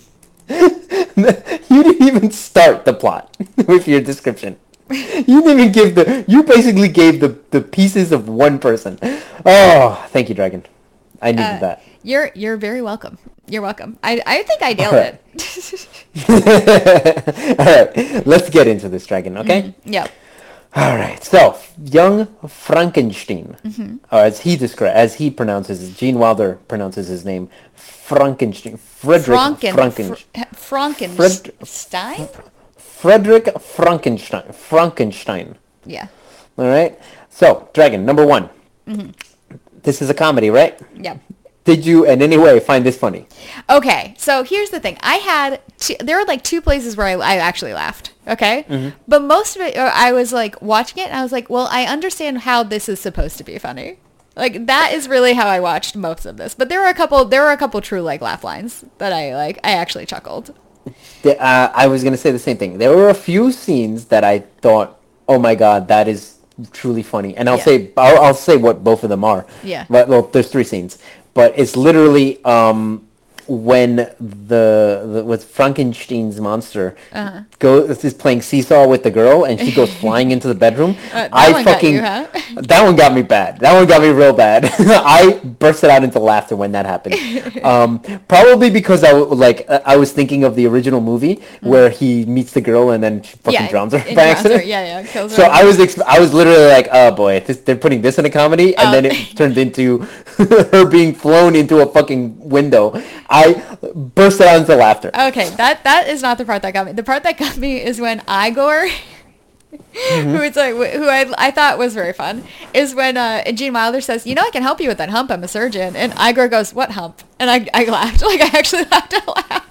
you didn't even start the plot with your description. You didn't even give the. You basically gave the the pieces of one person. Oh, thank you, Dragon. I needed Uh, that. You're you're very welcome. You're welcome. I I think I nailed it. All right, let's get into this, Dragon. Okay. yeah. All right. So, young Frankenstein, Mm-hmm. or as he descri- as he pronounces, it, Gene Wilder pronounces his name, Frankenstein. Frederick Franken Frankenstein. Fr- Frankenstein? Frederick Frankenstein. Frankenstein. Yeah. All right. So, Dragon number one. Mm-hmm. This is a comedy, right? Yeah. Did you in any way find this funny? Okay, so here's the thing. I had two, there were like two places where I, I actually laughed. Okay, Mm-hmm. but most of it, uh, I was like watching it, and I was like, well, I understand how this is supposed to be funny. Like that is really how I watched most of this. But there were a couple, there were a couple true like laugh lines that I like. I actually chuckled. The- uh, I was gonna say the same thing. There were a few scenes that I thought, "Oh my god, that is truly funny." And I'll Yeah. say, I'll, I'll say what both of them are. Yeah. But well, there's three scenes, but it's literally um, when the, the with Frankenstein's monster Uh-huh. goes is playing seesaw with the girl, and she goes flying into the bedroom. Uh, that I one got fucking you, huh? that one got me bad. That one got me real bad. I bursted out into laughter when that happened. Um, probably because I like uh, I was thinking of the original movie where he meets the girl and then she fucking Mm-hmm. yeah, drowns her by drowns her. accident. Yeah, yeah, kills her. So I was ex- I was literally like, oh boy, this, they're putting this in a comedy, and Oh. then it turned into her being flown into a fucking window. I bursted out into laughter. Okay, that that is not the part that got me. The part that got me is when Igor, Mm-hmm. who it's like who I I thought was very fun, is when uh, Gene Wilder says, "You know, I can help you with that hump. I'm a surgeon." And Igor goes, "What hump?" And I I laughed like I actually laughed out loud.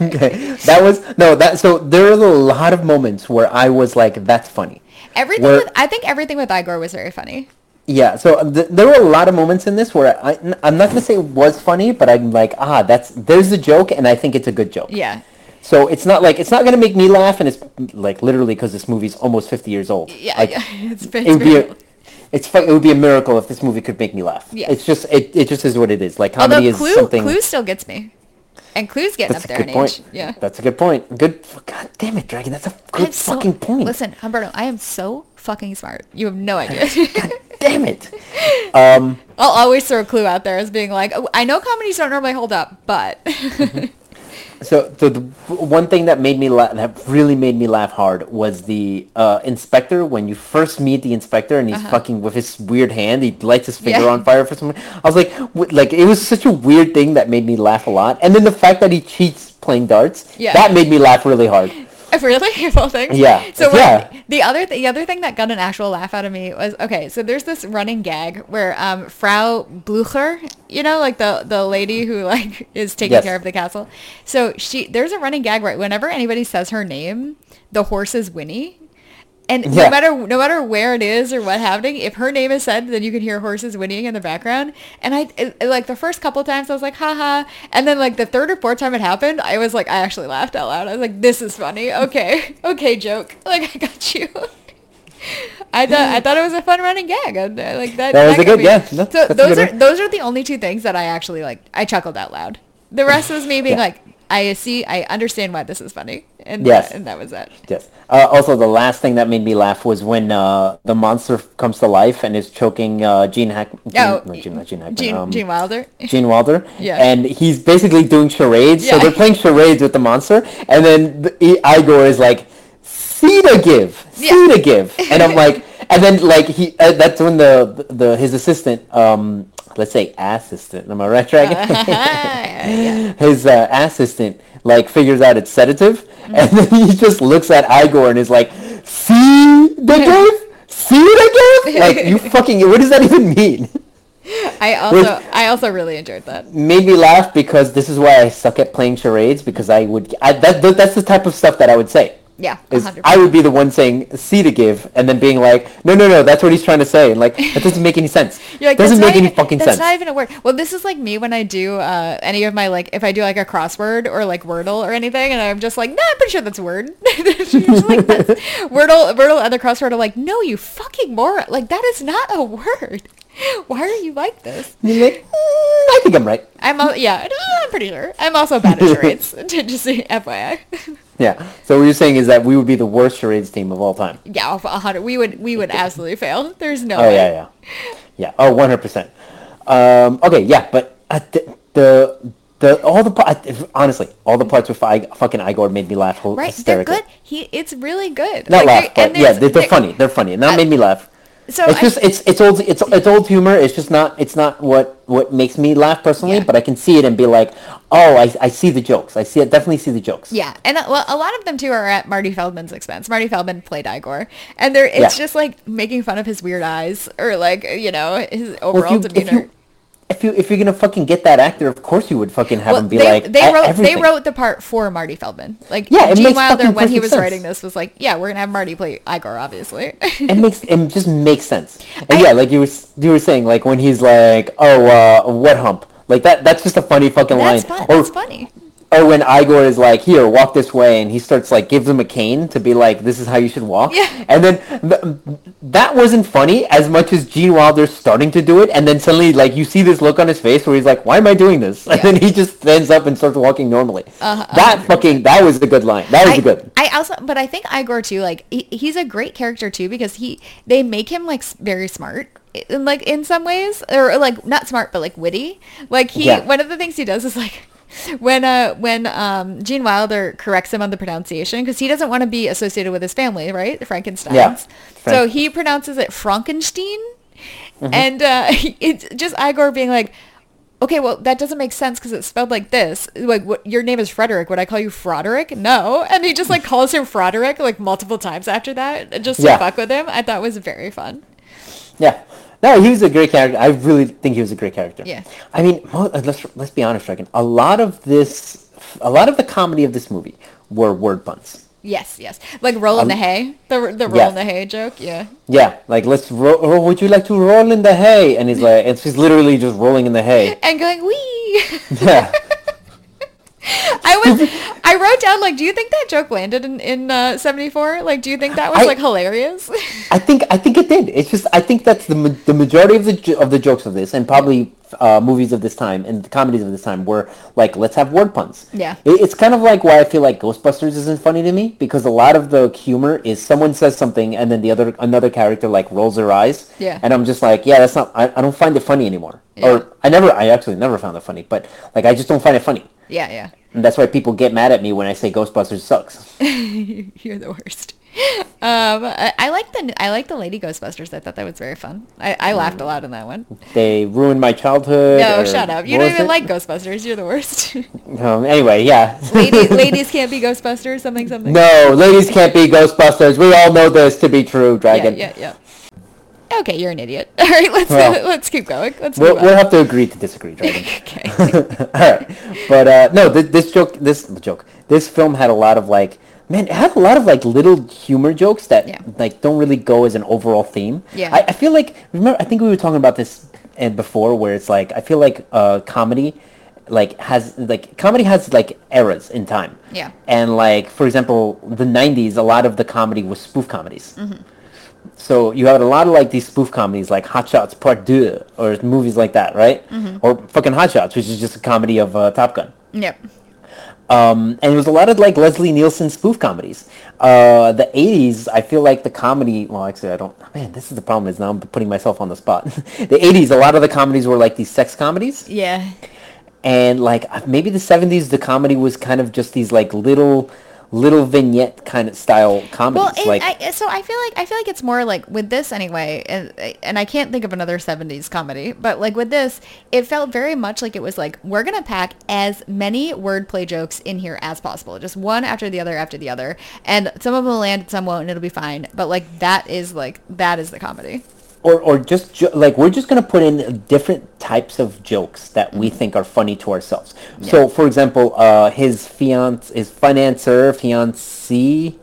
okay, that was no that. So there was a lot of moments where I was like, that's funny. everything Where- with I think everything with Igor was very funny. Yeah, so th- there were a lot of moments in this where I, I'm not gonna say it was funny, but I'm like, ah, that's there's a joke, and I think it's a good joke. Yeah. So it's not like it's not gonna make me laugh, and it's like literally because this movie's almost 50 years old. Yeah, Like, yeah. It's, it's It would be a, it's it would be a miracle if this movie could make me laugh. Yeah. It's just it, it just is what it is. Like comedy Although is Clue something. Clue still gets me, and Clue's getting that's up a there good in point. age. Yeah. That's a good point. Good. God damn it, Dragon. That's a good so- fucking point. Listen, Humberto, I am so fucking smart. You have no idea. God damn it. Um. I'll always throw a Clue out there as being like, oh, I know comedies don't normally hold up, but So the, the one thing that made me laugh, that really made me laugh hard, was the uh, inspector. When you first meet the inspector, and he's fucking with his weird hand, he lights his finger Uh-huh. Yeah. on fire for some. I was like, w- like it was such a weird thing that made me laugh a lot. And then the fact that he cheats playing darts, Yeah. that made me laugh really hard. Really, of all things. Yeah, So when- yeah. the other th- the other thing that got an actual laugh out of me was okay. So there's this running gag where um, Frau Blucher, you know, like the the lady who like is taking Yes. care of the castle. So she there's a running gag where whenever anybody says her name, the horse is whinny. And Yeah. no matter no matter where it is or what happening, if her name is said, then you can hear horses whinnying in the background. And I it, it- like the first couple times I was like, haha. And then like the third or fourth time it happened, I was like, I actually laughed out loud. I was like, this is funny. Okay, okay, joke. Like I got you. I thought I thought it was a fun running gag. And, uh, like that. That was a good- me. yeah, no, so those are one. those are the only two things that I actually like. I chuckled out loud. The rest was me being Yeah. like, I see, I understand why this is funny, and Yes. and that was it. Yes. Uh, also, the last thing that made me laugh was when uh, the monster comes to life and is choking uh, Gene Hack. Gene, Oh, no, Gene, not Gene Hackman. Gene, um, Gene Wilder. Gene Wilder. Yeah. And he's basically doing charades. Yeah. So they're playing charades with the monster, and then the, Igor is like, "See to give, see Yeah. to give," and I'm like, and then like he, uh, that's when the the his assistant, um, let's say assistant, am I right, Dragon? yeah. his uh, assistant like figures out it's sedative, Mm-hmm. and then he just looks at Igor and is like, "See the give, see the give." Like you fucking, what does that even mean? I also I also really enjoyed that. Made me laugh because this is why I suck at playing charades because I would, I, that that's the type of stuff that I would say. Yeah, 100%. I would be the one saying C to give, and then being like, no, no, no, that's what he's trying to say, and like that doesn't make any sense. You're like, doesn't make not any fucking that's sense. not even a word. Well, this is like me when I do uh, any of my like, if I do like a crossword or like Wordle or anything, and I'm just like, nah, I'm pretty sure that's a word. Like, "That's-" Wordle, Wordle, the crossword are like, no, you fucking moron. Like that is not a word. Why are you like this? You're like, "Mm, I think I'm right. I'm yeah, I'm pretty sure. I'm also bad at charades. to just FYI. Yeah. So what you're saying is that we would be the worst charades team of all time. yeah, hundred. We would we would absolutely fail. There's no Oh way. yeah, yeah, yeah. Oh, 100 percent. Um, okay, yeah, but uh, the, the the all the honestly all the parts with I, fucking Igor made me laugh ho- Right, they're hysterically. good. He, it's really good. Not Like, laugh, but yeah, there's- they're, they're funny. They're funny, and that I- made me laugh. So it's I- just it's it's old it's it's old humor. It's just not it's not what what makes me laugh personally. Yeah. But I can see it and be like, oh, I, I see the jokes. I see it. Definitely see the jokes. Yeah, and uh, well, a lot of them too are at Marty Feldman's expense. Marty Feldman played Igor, and there it's Yeah. just like making fun of his weird eyes or like you know his Well, overall if you, if demeanor. you if you if you're gonna fucking get that actor, of course you would fucking have well, him be they, like they "E- wrote everything." they wrote the part for Marty Feldman. Like Yeah, Gene Wilder when he was sense. writing this was like, yeah, we're gonna have Marty play Igor, obviously. it makes it just makes sense. And I- yeah, like you were you were saying, like when he's like, "Oh, uh, what hump?" Like that. That's just a funny fucking line. fun. Or, That's funny. Or when Igor is like, "Here, walk this way," and he starts like gives him a cane to be like, "This is how you should walk." Yeah. And then th- that wasn't funny as much as Gene Wilder starting to do it, and then suddenly like you see this look on his face where he's like, "Why am I doing this?" And then he just stands up and starts walking normally. Uh, that fucking that was a good line. That was I, a good. I also, but I think Igor too. Like he, he's a great character too because he they make him like very smart. In, like in some ways, or like not smart, but like witty. Like he, Yeah. one of the things he does is like when uh when um Gene Wilder corrects him on the pronunciation because he doesn't want to be associated with his family, right? The Frankensteins. Yeah. So he pronounces it Frankenstein, Mm-hmm. and uh, it's just Igor being like. Okay, well, that doesn't make sense because it's spelled like this. Like, what your name is Frederick. Would I call you Froderick? No. And he just like calls him Froderick like multiple times after that, just to Yeah. fuck with him. I thought it was very fun. Yeah. No, he was a great character. I really think he was a great character. Yeah. I mean, uh, let's let's be honest, Dragon. A lot of this, a lot of the comedy of this movie were word puns. Yes, yes. Like roll in the Um, hay, the the roll yeah. in the hay joke. Yeah. Yeah, like let's roll. Oh, would you like to roll in the hay? And he's like, and she's literally just rolling in the hay. And going wee. Yeah. I was I wrote down like, do you think that joke landed in in uh, '74? Like, do you think that was I- like hilarious? I think I think it did. It's just I think that's the ma- the majority of the of the jokes of this, and probably uh, movies of this time and the comedies of this time were like, let's have word puns. Yeah. It, it's kind of like why I feel like Ghostbusters isn't funny to me because a lot of the humor is someone says something and then the other another character like rolls their eyes. Yeah. And I'm just like, yeah, that's not. I, I don't find it funny anymore. Yeah. Or I never. I actually never found it funny, but like I just don't find it funny. Yeah, yeah. And that's why people get mad at me when I say Ghostbusters sucks. You're the worst. Um, I, I like the I like the Lady Ghostbusters. I thought that was very fun. I, I laughed a lot in that one. They ruined my childhood. No, shut up. You don't even it? like Ghostbusters. You're the worst. Um, anyway, yeah. ladies, ladies can't be Ghostbusters. Something, something. no, ladies can't be Ghostbusters. We all know this to be true, Dragon. Yeah, yeah, yeah. Okay, you're an idiot. All right, let's Well, let's keep going. Let's We'll, we'll have to agree to disagree, Dragon. okay. all right, but uh, no, th- this joke, this joke, this film had a lot of like, man, it had a lot of like little humor jokes that Yeah. like don't really go as an overall theme. Yeah. I, I feel like remember, I think we were talking about this and before, where it's like I feel like uh, comedy. Like has like comedy has like eras in time. Yeah. And like for example, the '90s, a lot of the comedy was spoof comedies. Mm-hmm. So you had a lot of like these spoof comedies, like Hot Shots Part Deux, or movies like that, right? Mm-hmm. Or fucking Hot Shots, which is just a comedy of uh, Top Gun. Yep. Um, and there was a lot of like Leslie Nielsen spoof comedies. Uh, the '80s, I feel like the comedy. Well, actually, I don't. Man, this is the problem. Is now I'm putting myself on the spot. the '80s, a lot of the comedies were like these sex comedies, Yeah. and like uh, maybe the '70s, the comedy was kind of just these like little, little vignette kind of style comedies. Well, like I, so I feel like I feel like it's more like with this anyway, and and I can't think of another '70s comedy, but like with this, it felt very much like it was like we're gonna pack as many wordplay jokes in here as possible, just one after the other after the other, and some of them will land, some won't, and it'll be fine. But like that is like that is the comedy. Or or just jo- like we're just gonna put in different types of jokes that we think are funny to ourselves. So, for example, uh, his fiance, his financer, fiancee,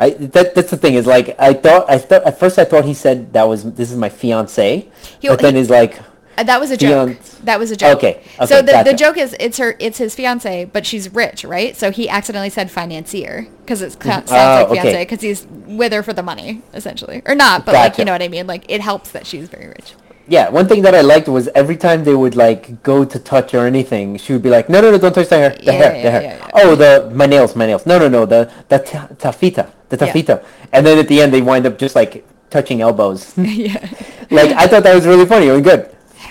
I that that's the thing is like I thought I thought at first I thought he said that was this is my fiance, He- but then he's like Uh, that was a joke. Fiance- That was a joke. Okay, so okay, the, the gotcha. joke is it's her it's his fiance, but she's rich, right? So he accidentally said financier because it ca- mm-hmm. sounds Oh, like fiance because he's with her for the money essentially, or not, but like you know what I mean. Like it helps that she's very rich. yeah. One thing that I liked was every time they would like go to touch or anything, she would be like, no no no don't touch the hair the Yeah, hair yeah, the hair yeah, oh the my nails my nails no no no the the ta- taffeta the taffeta and then at the end they wind up just like touching elbows. yeah, like I thought that was really funny and good.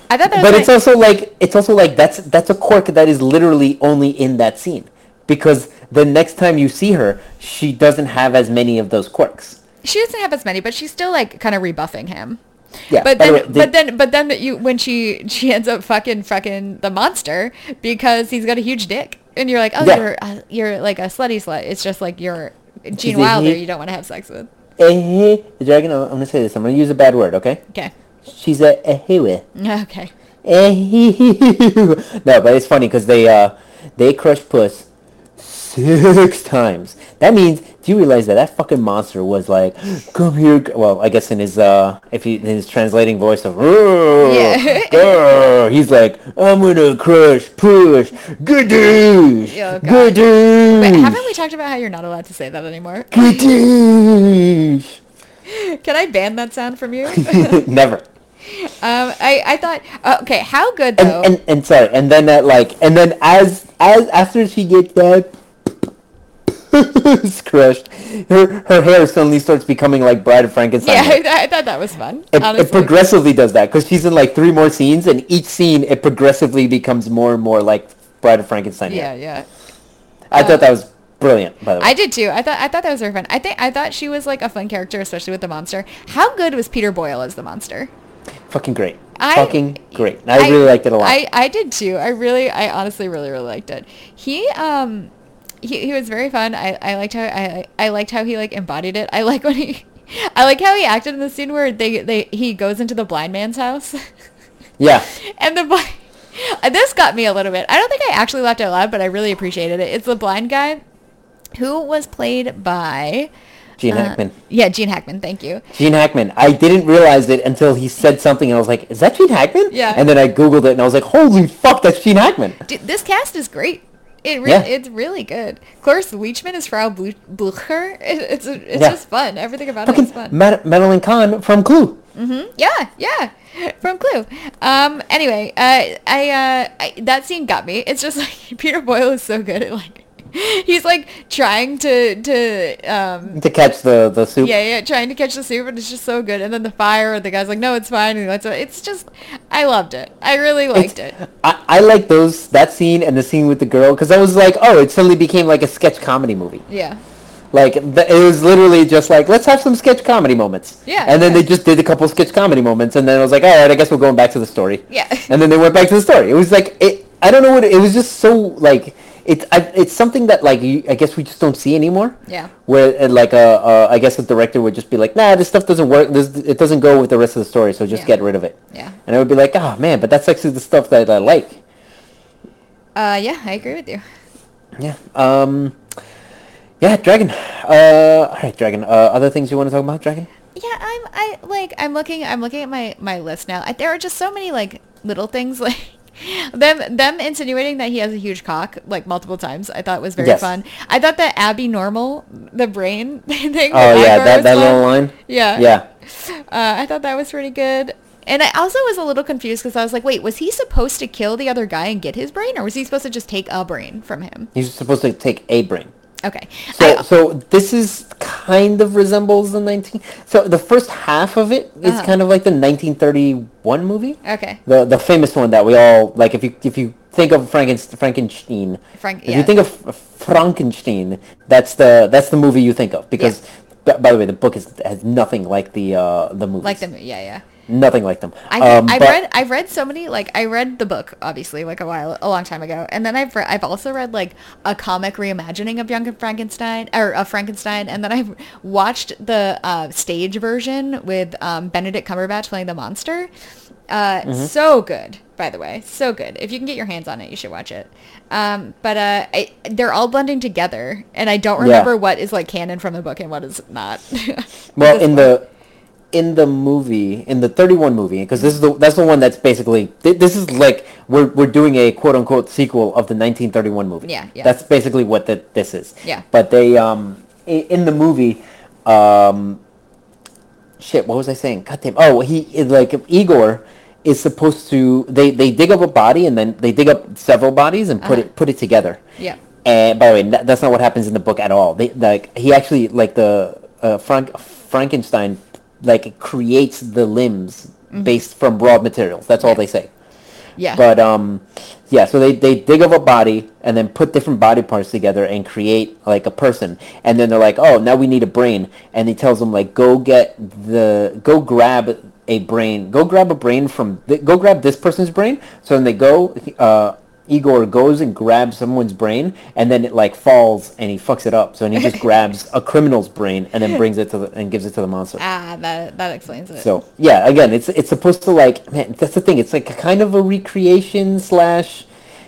I thought that. But it's like, also like it's also like that's that's a quirk that is literally only in that scene because the next time you see her, she doesn't have as many of those quirks. she doesn't have as many, but she's still like kind of rebuffing him. Yeah, but the then, way, the- but then, but then you when she she ends up fucking fucking the monster because he's got a huge dick, and you're like, oh, Yeah. you're uh, you're like a slutty slut. It's just like you're Gene Wilder. You don't want to have sex with. The dragon. I'm gonna say this. I'm gonna use a bad word. Okay. Okay. She's a ehewe. Okay. Ehewe. No, but it's funny because they uh they crush puss six times. That means, do you realize that that fucking monster was like, "Come here." Well, I guess in his uh, if he in his translating voice of, Yeah. He's like, "I'm gonna crush push, gadoosh, Oh, gadoosh, But haven't we talked about how you're not allowed to say that anymore? gadoosh." Can I ban that sound from you? Never. Um, I I thought uh, okay, how good though? And, and and sorry, and then that like, and then as as after she gets that crushed, her her hair suddenly starts becoming like Bride of Frankenstein. yeah. I, I thought that was fun. It, it progressively does that because she's in like three more scenes, and each scene it progressively becomes more and more like Bride of Frankenstein. yeah, hair. yeah. I Uh, thought that was brilliant. By the way, I did too. I thought I thought that was very fun. I think I thought she was like a fun character, especially with the monster. How good was Peter Boyle as the monster? Fucking great, I- fucking great. I, really liked it a lot. I, I did too. I really, I honestly really, really liked it. He, um, he, he was very fun. I, I liked how, I, I liked how he like embodied it. I like when he, I like how he acted in the scene where they, they, he goes into the blind man's house yeah, and the blind, this got me a little bit. I don't think I actually laughed out loud, but I really appreciated it. It's the blind guy who was played by, Gene uh, Hackman. Yeah, Gene Hackman. Thank you. Gene Hackman. I didn't realize it until he said something, and I was like, "Is that Gene Hackman?" Yeah. And then I googled it, and I was like, "Holy fuck, that's Gene Hackman!" Dude, this cast is great. It re- Yeah. it's really good. Cloris Leachman is Frau Blu- Blucher. It, it's it's Yeah. just fun. Everything about it Fucking is fun. Mad- Madeline Kahn from Clue. Mm-hmm. yeah, yeah. From Clue. Um. Anyway, uh, I, uh, I that scene got me. It's just like Peter Boyle is so good at like, he's like trying to to um. To catch the the soup. Yeah, yeah, trying to catch the soup, and it's just so good. And then the fire, and the guy's like, "No, it's fine." And he lets it. It's just, I loved it. I really liked it. I, I like those that scene and the scene with the girl because I was like, oh, it suddenly became like a sketch comedy movie. Yeah. Like the, it was literally just like, let's have some sketch comedy moments. Yeah, And then yeah. they just did a couple sketch comedy moments, and then I was like, all right, I guess we're going back to the story. Yeah. And then they went back to the story. It was like it. I don't know what it, it was. Just so like it's I, it's something that like you, I guess we just don't see anymore. Yeah. Where like uh, uh I guess the director would just be like, nah, this stuff doesn't work. This it doesn't go with the rest of the story, so just Yeah. get rid of it. Yeah. And I would be like, oh man, but that's actually the stuff that I like. Uh. Yeah, I agree with you. Yeah. Um. Yeah, Dragon. Uh. All right, Dragon. Uh. Other things you want to talk about, Dragon? Yeah, I'm I like I'm looking I'm looking at my my list now. I, there are just so many like little things like them them insinuating that he has a huge cock like multiple times. I thought was very Yes. fun. I thought that Abby Normal the brain thing. Oh yeah, Igor that that fun. little line. Yeah. Yeah. Uh, I thought that was pretty good. And I also was a little confused because I was like, wait, was he supposed to kill the other guy and get his brain, or was he supposed to just take a brain from him? He's supposed to take a brain. Okay. So, I- so this is kind of resembles the 19. So the first half of it is Uh-huh. kind of like the 1931 movie. okay. The the famous one that we all like. If you if you think of Frankenstein, Frankenstein. Frank- if yeah. you think of Frankenstein, that's the that's the movie you think of because. b- By the way, the book is has nothing like the uh, the movie. Like them. Yeah, yeah. Nothing like them. I, Um, I've but- read I've read so many like I read the book obviously like a while a long time ago and then I've re- I've also read like a comic reimagining of Young Frankenstein or of Frankenstein and then I've watched the uh, stage version with um, Benedict Cumberbatch playing the monster Uh, Mm-hmm. So good, by the way, so good. If you can get your hands on it, you should watch it. Um, but uh, I, they're all blending together, and I don't Yeah. remember what is like canon from the book and what is not. Well, in one. the in the movie, in the 31 movie, because this is the that's the one that's basically thi- this is like we're we're doing a quote unquote sequel of the 1931 movie. Yeah, yeah. That's basically what the, this is. Yeah. But they um in the movie um shit, what was I saying? God damn. Oh, he is like Igor is supposed to they they dig up a body and then they dig up several bodies and put Uh-huh. it put it together. yeah, And by the way, that, that's not what happens in the book at all. They like he actually like the uh, Frank Frankenstein like it creates the limbs based from raw materials. That's all Mm-hmm. Yeah. they say. yeah, But um, yeah. So they they dig up a body and then put different body parts together and create like a person. And then they're like, oh, now we need a brain. And he tells them like, go get the go grab a brain. Go grab a brain from th- go grab this person's brain. So then they go. Uh, Igor goes and grabs someone's brain, and then it like falls, and he fucks it up. So then he just grabs a criminal's brain and then brings it to the and gives it to the monster. ah, that that explains it. So yeah, again, it's it's supposed to like man. That's the thing. It's like a kind of a recreation slash.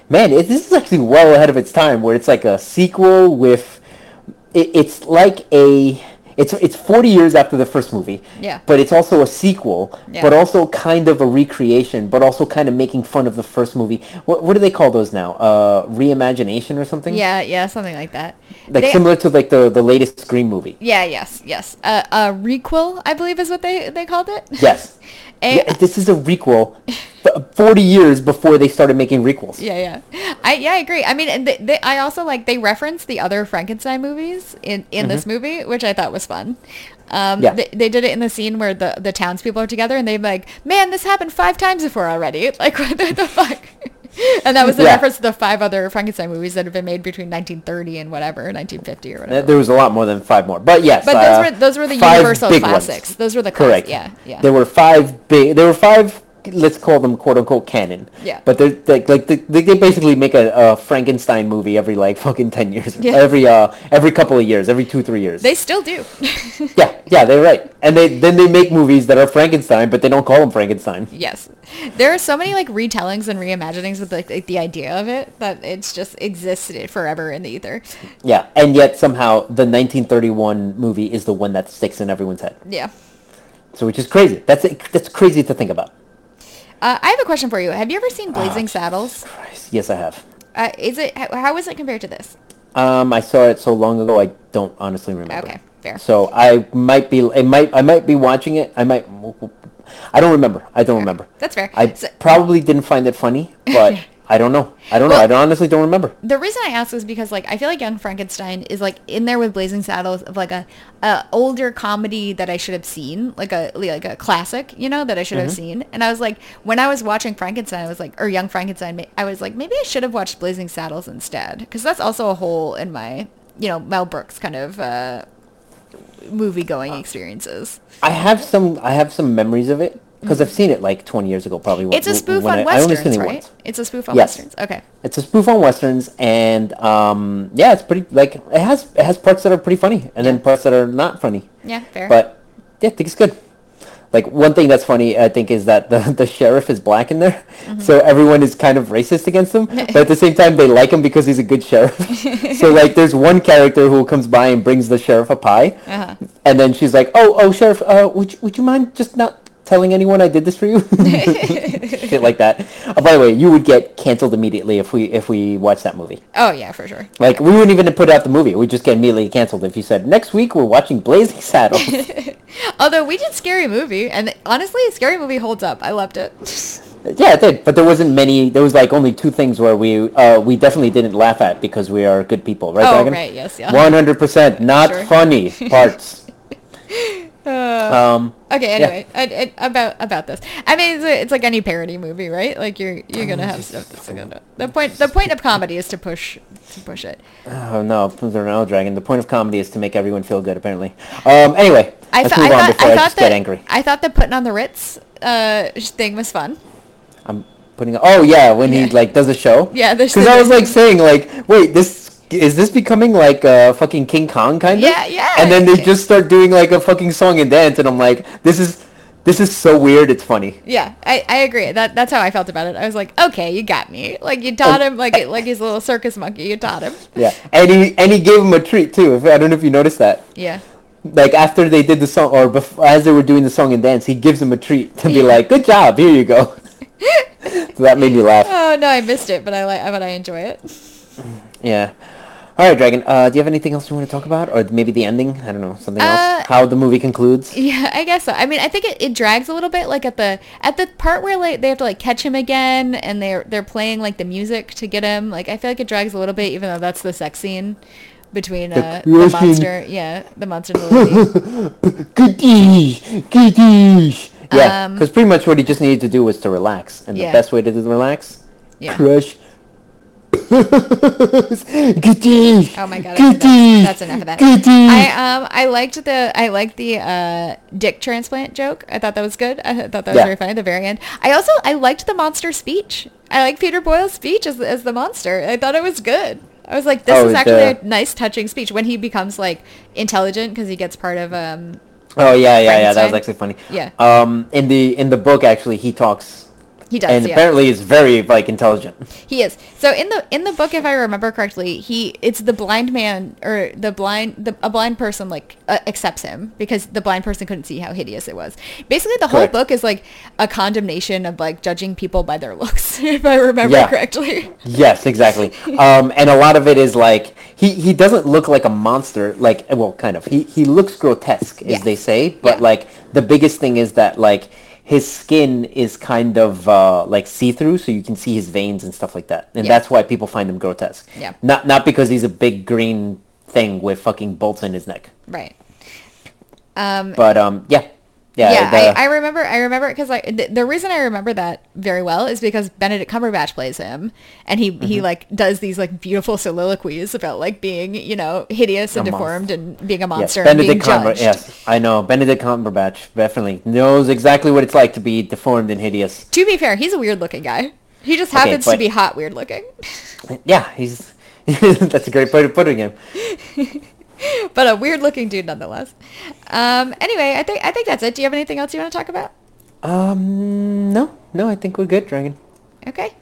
Man, it, this is actually well ahead of its time. Where it's like a sequel with. It, it's like a. It's it's forty years after the first movie. Yeah. But it's also a sequel. Yeah. But also kind of a recreation. But also kind of making fun of the first movie. What what do they call those now? Uh, reimagination or something? yeah, yeah, something like that. Like They- similar to like the the latest Scream movie. Yeah, yes, yes. Uh, a requel, I believe, is what they they called it. Yes. Yeah, this is a requel, 40 years before they started making requels. Yeah, yeah. I yeah, I agree. I mean, and they, they, I also like they reference the other Frankenstein movies in in this movie, which I thought was fun. Um, Mm-hmm. Yeah. they, they did it in the scene where the the townspeople are together, and they're like, "Man, this happened five times before already." Like, what the fuck? and that was the Yeah. reference to the five other Frankenstein movies that have been made between 1930 and whatever, 1950 or whatever. There was a lot more than five more, but yes. But uh, those were those were the Universal big ones. classics. Those were the class- Correct. Yeah, yeah. There were five big. There were five. Let's call them "quote unquote" canon. Yeah. But they're like like they, they basically make a, a Frankenstein movie every like fucking ten years. Yeah. Every uh every couple of years, every two three years. they still do. yeah, yeah, they're right. And they then they make movies that are Frankenstein, but they don't call them Frankenstein. Yes, there are so many like retellings and reimaginings with like, like the idea of it that it's just existed forever in the ether. Yeah, and yet somehow the 1931 movie is the one that sticks in everyone's head. Yeah. So which is crazy. That's that's crazy to think about. Uh, I have a question for you. Have you ever seen Blazing Saddles? Christ. Yes, I have. Uh, is it how, how is it compared to this? Um, I saw it so long ago, I don't honestly remember. Okay, fair. So I might be, I might, I might be watching it. I might, I don't remember. I don't remember. That's fair. I So- probably didn't find it funny, but I don't know. I don't know. I don't, honestly don't remember. The reason I ask is because like I feel like Young Frankenstein is like in there with Blazing Saddles of like a, a older comedy that I should have seen, like a like a classic, you know, that I should have seen. And I was like, when I was watching Frankenstein, I was like, or Young Frankenstein, I was like, maybe I should have watched Blazing Saddles instead, because that's also a hole in my, you know, Mel Brooks kind of uh, movie going experiences. I have some, I have some memories of it because I've seen it like 20 years ago, probably. when- It's a spoof when on I, I only westerns, seen it right? once. It's a spoof on Yes. westerns. Okay. It's a spoof on westerns, and um, yeah, it's pretty like it has it has parts that are pretty funny, and then parts that are not funny. Yeah, fair. But yeah, I think it's good. Like one thing that's funny, I think, is that the the sheriff is black in there, Mm-hmm. so everyone is kind of racist against him. but at the same time, they like him because he's a good sheriff. so like, there's one character who comes by and brings the sheriff a pie, Uh-huh. and then she's like, "Oh, oh, sheriff, uh, would you, would you mind just not telling anyone I did this for you?" Shit like that. Uh, by the way, you would get canceled immediately if we if we watched that movie. oh yeah, for sure. Like we wouldn't even put out the movie. We'd just get immediately canceled if you said next week we're watching Blazing Saddles. Although we did Scary Movie, and honestly, Scary Movie holds up. I loved it. yeah, it did, but there wasn't many. There was like only two things where we uh, we definitely didn't laugh at because we are good people, right, Oh, Dragon? right, yes, yeah. One hundred percent, not Sure. funny parts. Uh, um, okay, anyway, I, I, about about this. I mean, it's, a, it's like any parody movie, right? Like you're you're gonna have stuff that's gonna. The point the point of comedy is to push to push it. oh no, no, Dragon. The point of comedy is to make everyone feel good. Apparently. Um, anyway, I, let's th- I move on thought before I I, thought that get angry. I thought that putting on the Ritz uh thing was fun. I'm putting. Oh yeah, when Yeah. he like does a show. Yeah, Because I was like saying like, wait, this is this becoming like uh, fucking King Kong kind of? Yeah, yeah. And then they just start doing like a fucking song and dance, and I'm like, this is this is so weird. It's funny. Yeah, I, I agree. That that's how I felt about it. I was like, okay, you got me. Like you taught him like like his little circus monkey. You taught him. Yeah, and he and he gave him a treat too. If I don't know if you noticed that. Yeah. Like after they did the song, or before, as they were doing the song and dance, he gives him a treat to be like, "Good job, here you go." so that made me laugh. Oh no, I missed it, but I like, but I enjoy it. Yeah. All right, Dragon. Uh, do you have anything else you want to talk about, or maybe the ending? I don't know, something Uh, else. How the movie concludes. Yeah, I guess so. I mean, I think it, it drags a little bit, like at the at the part where like they have to like catch him again, and they're they're playing like the music to get him. Like I feel like it drags a little bit, even though that's the sex scene between uh, the crushing- monster. Yeah, the monster and the lady. Goodies, goodies. Yeah, Um, because pretty much what he just needed to do was to relax, and Yeah. the best way to do relax, Yeah. crush. Oh my god, that's, that's enough of that. I um I liked the I liked the uh dick transplant joke. I thought that was good. I thought that was Yeah. very funny at the very end. I also I liked the monster speech. I like Peter Boyle's speech as as the monster. I thought it was good. I was like, this Oh, is actually a nice, touching speech when he becomes like intelligent because he gets part of um. Oh yeah, yeah, yeah. That was actually funny. Yeah. Um, in the in the book, actually, he talks, He does, and yeah. apparently is very like intelligent. He is. So in the in the book, if I remember correctly, he it's the blind man or the blind the a blind person like uh, accepts him because the blind person couldn't see how hideous it was. Basically, the whole Correct. book is like a condemnation of like judging people by their looks, if I remember Yeah. correctly. Yes, exactly. um, and a lot of it is like he, he doesn't look like a monster. Like well, kind of. He he looks grotesque, as Yeah. they say. But like the biggest thing is that like his skin is kind of uh, like see through, so you can see his veins and stuff like that. And Yeah. that's why people find him grotesque. Yeah. Not not because he's a big green thing with fucking bolts in his neck. Right. Um, But um, yeah, yeah. yeah, the- I, I remember. I remember it because like the, the reason I remember that very well is because Benedict Cumberbatch plays him, and he Mm-hmm. he like does these like beautiful soliloquies about like being you know hideous and A deformed and being a Yes, monster and being Benedict Cumber- judged. yes, I know. Benedict Cumberbatch definitely knows exactly what it's like to be deformed and hideous. To be fair, he's a weird looking guy. He just Okay, happens to be hot weird looking. Yeah, he's. that's a great way of putting him. but a weird looking dude nonetheless. Um, anyway, I think I think that's it. Do you have anything else you want to talk about? Um, no, no, I think we're good, Dragon. Okay.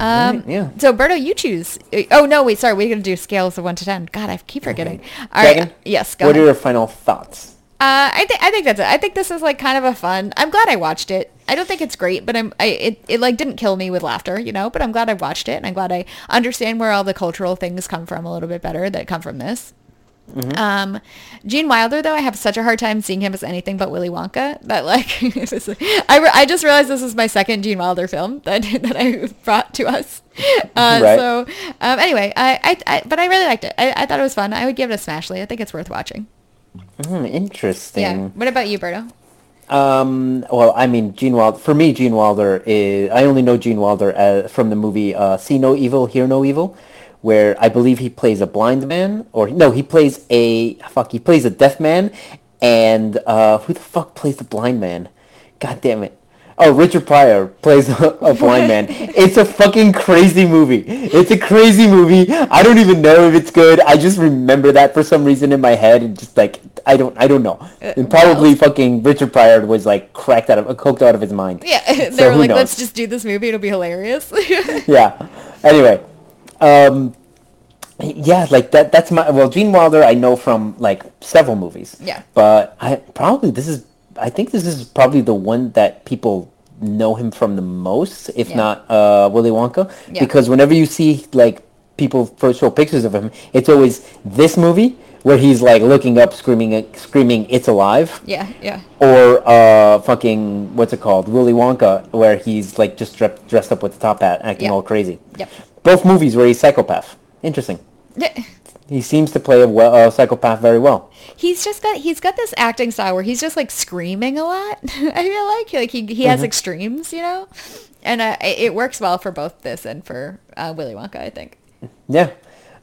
Um, Alright, yeah. So, Berto, you choose. Oh no, wait, sorry. We're gonna do scales of one to ten. God, I keep forgetting. All right. Dragon. Yes. Go what ahead. are your final thoughts? Uh, I think I think that's it. I think this is like kind of a fun. I'm glad I watched it. I don't think it's great, but I'm I it, it like didn't kill me with laughter, you know. But I'm glad I watched it, and I'm glad I understand where all the cultural things come from a little bit better that come from this. Um, Gene Wilder though, I have such a hard time seeing him as anything but Willy Wonka. That like, I, re- I just realized this is my second Gene Wilder film that that I brought to us. Uh, Right. So um, anyway, I, I, I but I really liked it. I, I thought it was fun. I would give it a smashly. I think it's worth watching. Hmm, interesting. Yeah. What about you, Berto? Um, well, I mean, Gene Wilder. For me, Gene Wilder is. I only know Gene Wilder uh, from the movie uh, "See No Evil, Hear No Evil," where I believe he plays a blind man, or no, he plays a fuck. He plays a deaf man, and uh, who the fuck plays the blind man? God damn it! Oh, Richard Pryor plays a, a blind man. It's a fucking crazy movie. It's a crazy movie. I don't even know if it's good. I just remember that for some reason in my head, and just like I don't, I don't know. And probably well- fucking Richard Pryor was like cracked out of, coked out of his mind. Yeah, they So were like, knows? let's just do this movie. It'll be hilarious. yeah. Anyway, um, yeah, like that. That's my well, Gene Wilder. I know from like several movies. Yeah. But I probably this is. I think this is probably the one that people know him from the most, if Yeah. not uh, Willy Wonka, Yeah. because whenever you see like people first show pictures of him, it's always this movie where he's like looking up, screaming, screaming, "It's alive!" yeah, yeah. or uh, fucking what's it called, Willy Wonka, where he's like just dre- dressed up with the top hat, acting Yeah. all crazy. Yep. Both movies where he's psychopath. Interesting. He seems to play a, well, a psychopath very well. He's just got he's got this acting style where he's just like screaming a lot. I feel like like he he has extremes, you know, and uh, it it works well for both this and for uh, Willy Wonka. I think. Yeah.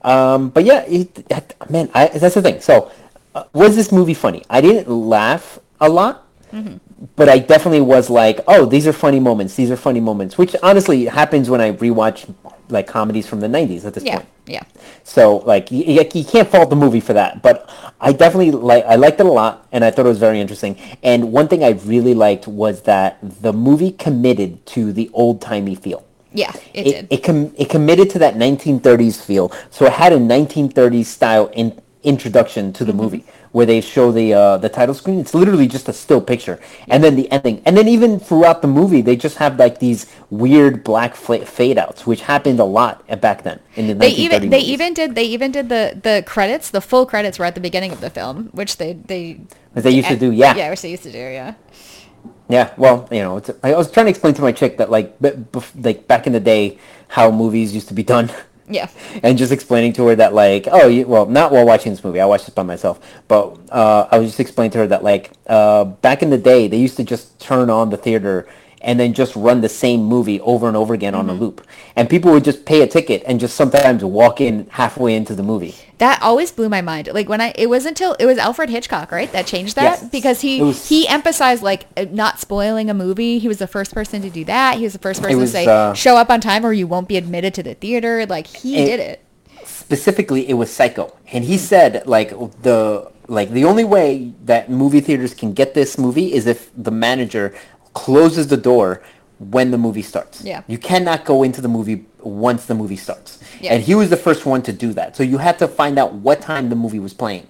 Um, but yeah, it, man, I, that's the thing. So, uh, was this movie funny? I didn't laugh a lot, Mm-hmm. but I definitely was like, oh, these are funny moments. These are funny moments, which honestly happens when I rewatch like comedies from the 90s at this Yeah, point. Yeah. So like you, you can't fault the movie for that. But I definitely like I liked it a lot, and I thought it was very interesting. And one thing I really liked was that the movie committed to the old timey feel. Yeah, it, It did. it, com- it committed to that 1930s feel. So it had a 1930s style in- introduction to the Mm-hmm. movie where they show the uh, the title screen. It's literally just a still picture, and then the ending. And then even throughout the movie, they just have like these weird black fade outs, which happened a lot back then in the they 1930s. even they movies. even did they even did the the credits the full credits were at the beginning of the film which they they As they used to do, yeah. yeah which they used to do yeah Yeah, well, you know, it's, I was trying to explain to my chick that like, b- bef- like back in the day, how movies used to be done, yeah. And just explaining to her that like, oh, you, well, not while watching this movie, I watched this by myself, but uh, I was just explaining to her that like, uh, back in the day, they used to just turn on the theater and then just run the same movie over and over again on a loop, and people would just pay a ticket and just sometimes walk in halfway into the movie. that always blew my mind. Like when i it was until it was alfred hitchcock right that changed that? Yes. because he was- he emphasized like uh, not spoiling a movie. He was the first person to do that. He was the first person was, to say uh, show up on time or you won't be admitted to the theater. Like he It- did it. Specifically it was psycho. And he said like the like the only way that movie theaters can get this movie is if the manager closes the door when the movie starts Yeah. you cannot go into the movie once the movie starts Yeah. and he was the first one to do that so you had to find out what time the movie was playing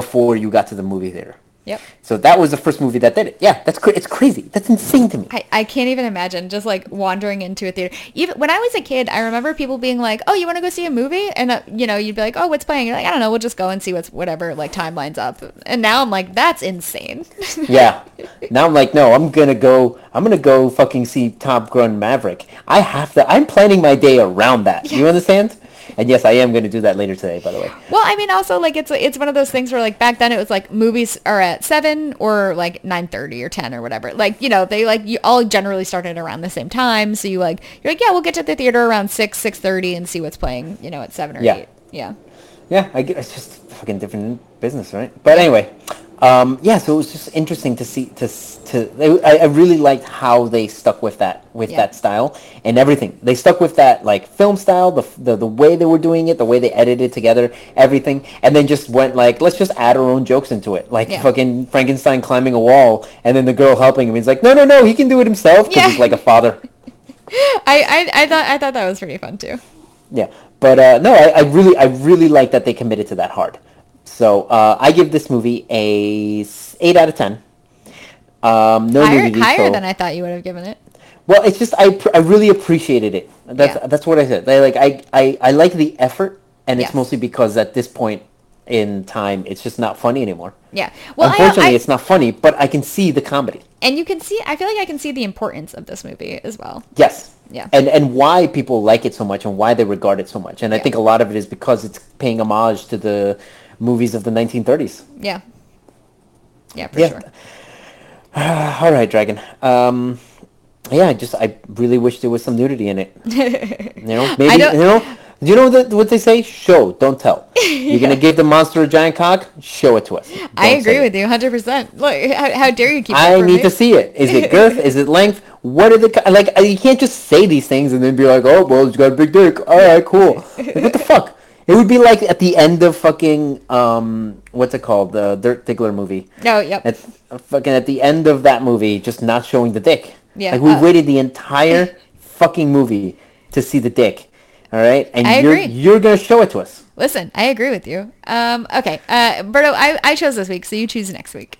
before you got to the movie theater Yep. so that was the first movie that did it yeah that's cra- it's crazy that's insane to me I, I can't even imagine just like wandering into a theater. Even when I was a kid, I remember people being like, "Oh, you want to go see a movie?" And uh, you know, you'd be like, "Oh, what's playing?" You're like, "I don't know. We'll just go and see what's whatever like time lines up." And now I'm like, "That's insane." yeah. Now I'm like, no, I'm gonna go. I'm gonna go fucking see Top Gun Maverick. I have to. I'm planning my day around that. You understand? And yes, I am gonna do that later today. By the way. well, I mean, also like it's it's one of those things where like back then it was like movies are at seven or like nine thirty or ten or whatever. Like you know they like you all generally started around the same time, so you like you're like, yeah, we'll get to the theater around six six thirty and see what's playing. You know, at seven or Yeah. eight. Yeah. Yeah, I get, it's just fucking different business, right? But anyway, um, yeah. So it was just interesting to see to to. I, I really liked how they stuck with that with Yeah. that style and everything. They stuck with that like film style, the, the the way they were doing it, the way they edited together, everything, and then just went like, let's just add our own jokes into it, like Yeah. fucking Frankenstein climbing a wall, and then the girl helping him. He's like, no, no, no, he can do it himself because Yeah. he's like a father. I, I I thought I thought that was pretty fun too. Yeah, but uh, no, I, I really, I really like that they committed to that hard. So uh, I give this movie a eight out of ten. Um, no higher nudity, higher so- than I thought you would have given it. Well, it's just I, I really appreciated it. That's Yeah. that's what I said. I, like I, I, I like the effort, and it's mostly because at this point in time, it's just not funny anymore. Yeah. Well, Unfortunately, I, it's not funny, but I can see the comedy. and you can see. I feel like I can see the importance of this movie as well. Yes. Yeah. And and why people like it so much and why they regard it so much. And I think a lot of it is because it's paying homage to the movies of the 1930s. Yeah. Yeah, for Yeah. sure. All right, Dragon. Um, yeah, just I really wish there was some nudity in it. You know, maybe you know. You know that what they say? Show, don't tell. You're gonna give the monster a giant cock? Show it to us. I Don't agree with it. you 100%. Look, how, how dare you keep I need me? to see it. Is it girth? Is it length? What are the like? uh, You can't just say these things and then be like, "Oh, well, it's got a big dick." All right, cool. Like, what the fuck? It would be like at the end of fucking um, what's it called? The Dirk Diggler movie. No, yep. At fucking at the end of that movie, just not showing the dick. Yeah, Like we uh, waited the entire fucking movie to see the dick. All right, and I you're agree. you're gonna show it to us. Listen, I agree with you. Um, okay. Uh, Berto, I, I chose this week, so you choose next week.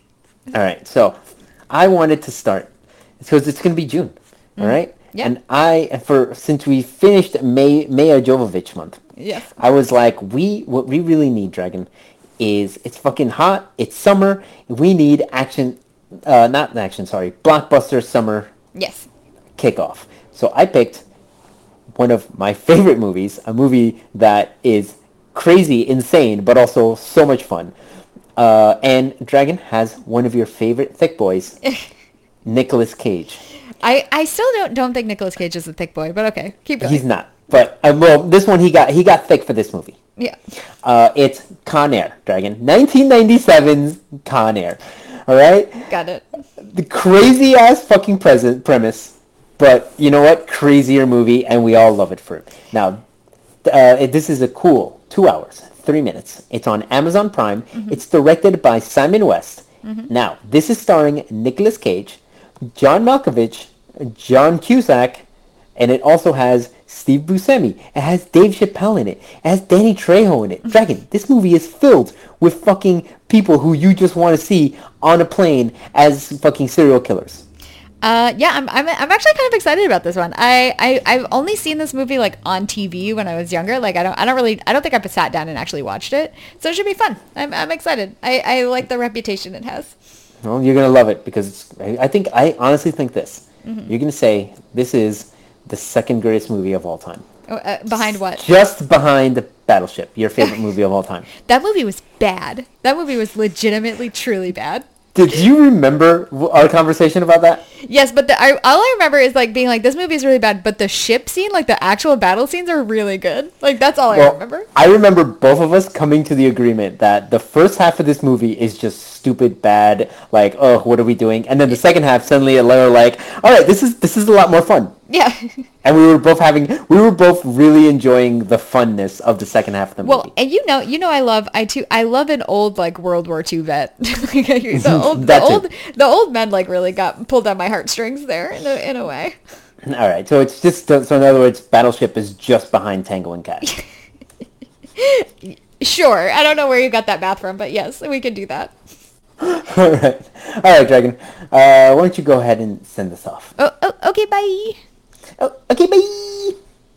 All right, so I wanted to start because it's gonna be June. All right, Yeah. and I for since we finished May Milla Jovovich month, Yes. I was like, we what we really need, Dragon, is it's fucking hot. It's summer. We need action. Uh, not action. Sorry, blockbuster summer Yes. kickoff. So I picked one of my favorite movies, a movie that is crazy, insane, but also so much fun. Uh, and Dragon has one of your favorite thick boys, Nicolas Cage. I, I still don't don't think Nicolas Cage is a thick boy, but okay, keep going. He's not, but uh, well, this one he got he got thick for this movie. yeah. Uh, it's Con Air, Dragon, 1997's Con Air. All right, Got it. the crazy ass fucking present premise, but you know what? Crazier movie, and we all love it for it. Now, uh, it- this is a cool two hours, three minutes. It's on Amazon Prime. It's directed by Simon West. Now, this is starring Nicolas Cage, John Malkovich, John Cusack, and it also has Steve Buscemi. It has Dave Chappelle in it. It has Danny Trejo in it. Dragon, this movie is filled with fucking people who you just want to see on a plane as fucking serial killers. Uh, yeah, I'm, I'm, I'm actually kind of excited about this one. I, I, I've only seen this movie like on TV when I was younger. Like I don't, I don't really, I don't think I've sat down and actually watched it. So it should be fun. I'm, I'm excited. I, I like the reputation it has. Well, you're gonna love it because it's, I I think I honestly think this. You're gonna say this is the second greatest movie of all time, Oh, Uh, behind what? just behind Battleship, your favorite movie of all time. That movie was bad. That movie was legitimately, truly bad. Did you remember our conversation about that? Yes, but the, I, all I remember is like being like, this movie is really bad, but the ship scene, like the actual battle scenes are really good. Like that's all I remember. I remember both of us coming to the agreement that the first half of this movie is just stupid, bad, like, oh, what are we doing? And then the second half, suddenly, we were like, all right, this is this is a lot more fun. Yeah. And we were both having, we were both really enjoying the funness of the second half of the Well, movie. Well, and you know, you know, I love I too. I love an old like World War II vet. The mhm. old, the old, the old men like really got pulled on my heartstrings there in a, in a way. All right, so it's just so in other words, Battleship is just behind Tango and Cash. Sure, I don't know where you got that math from, but yes, we can do that. all right, all right, Dragon. Uh, why don't you go ahead and send this off? Oh, oh okay, bye. Oh, okay, bye.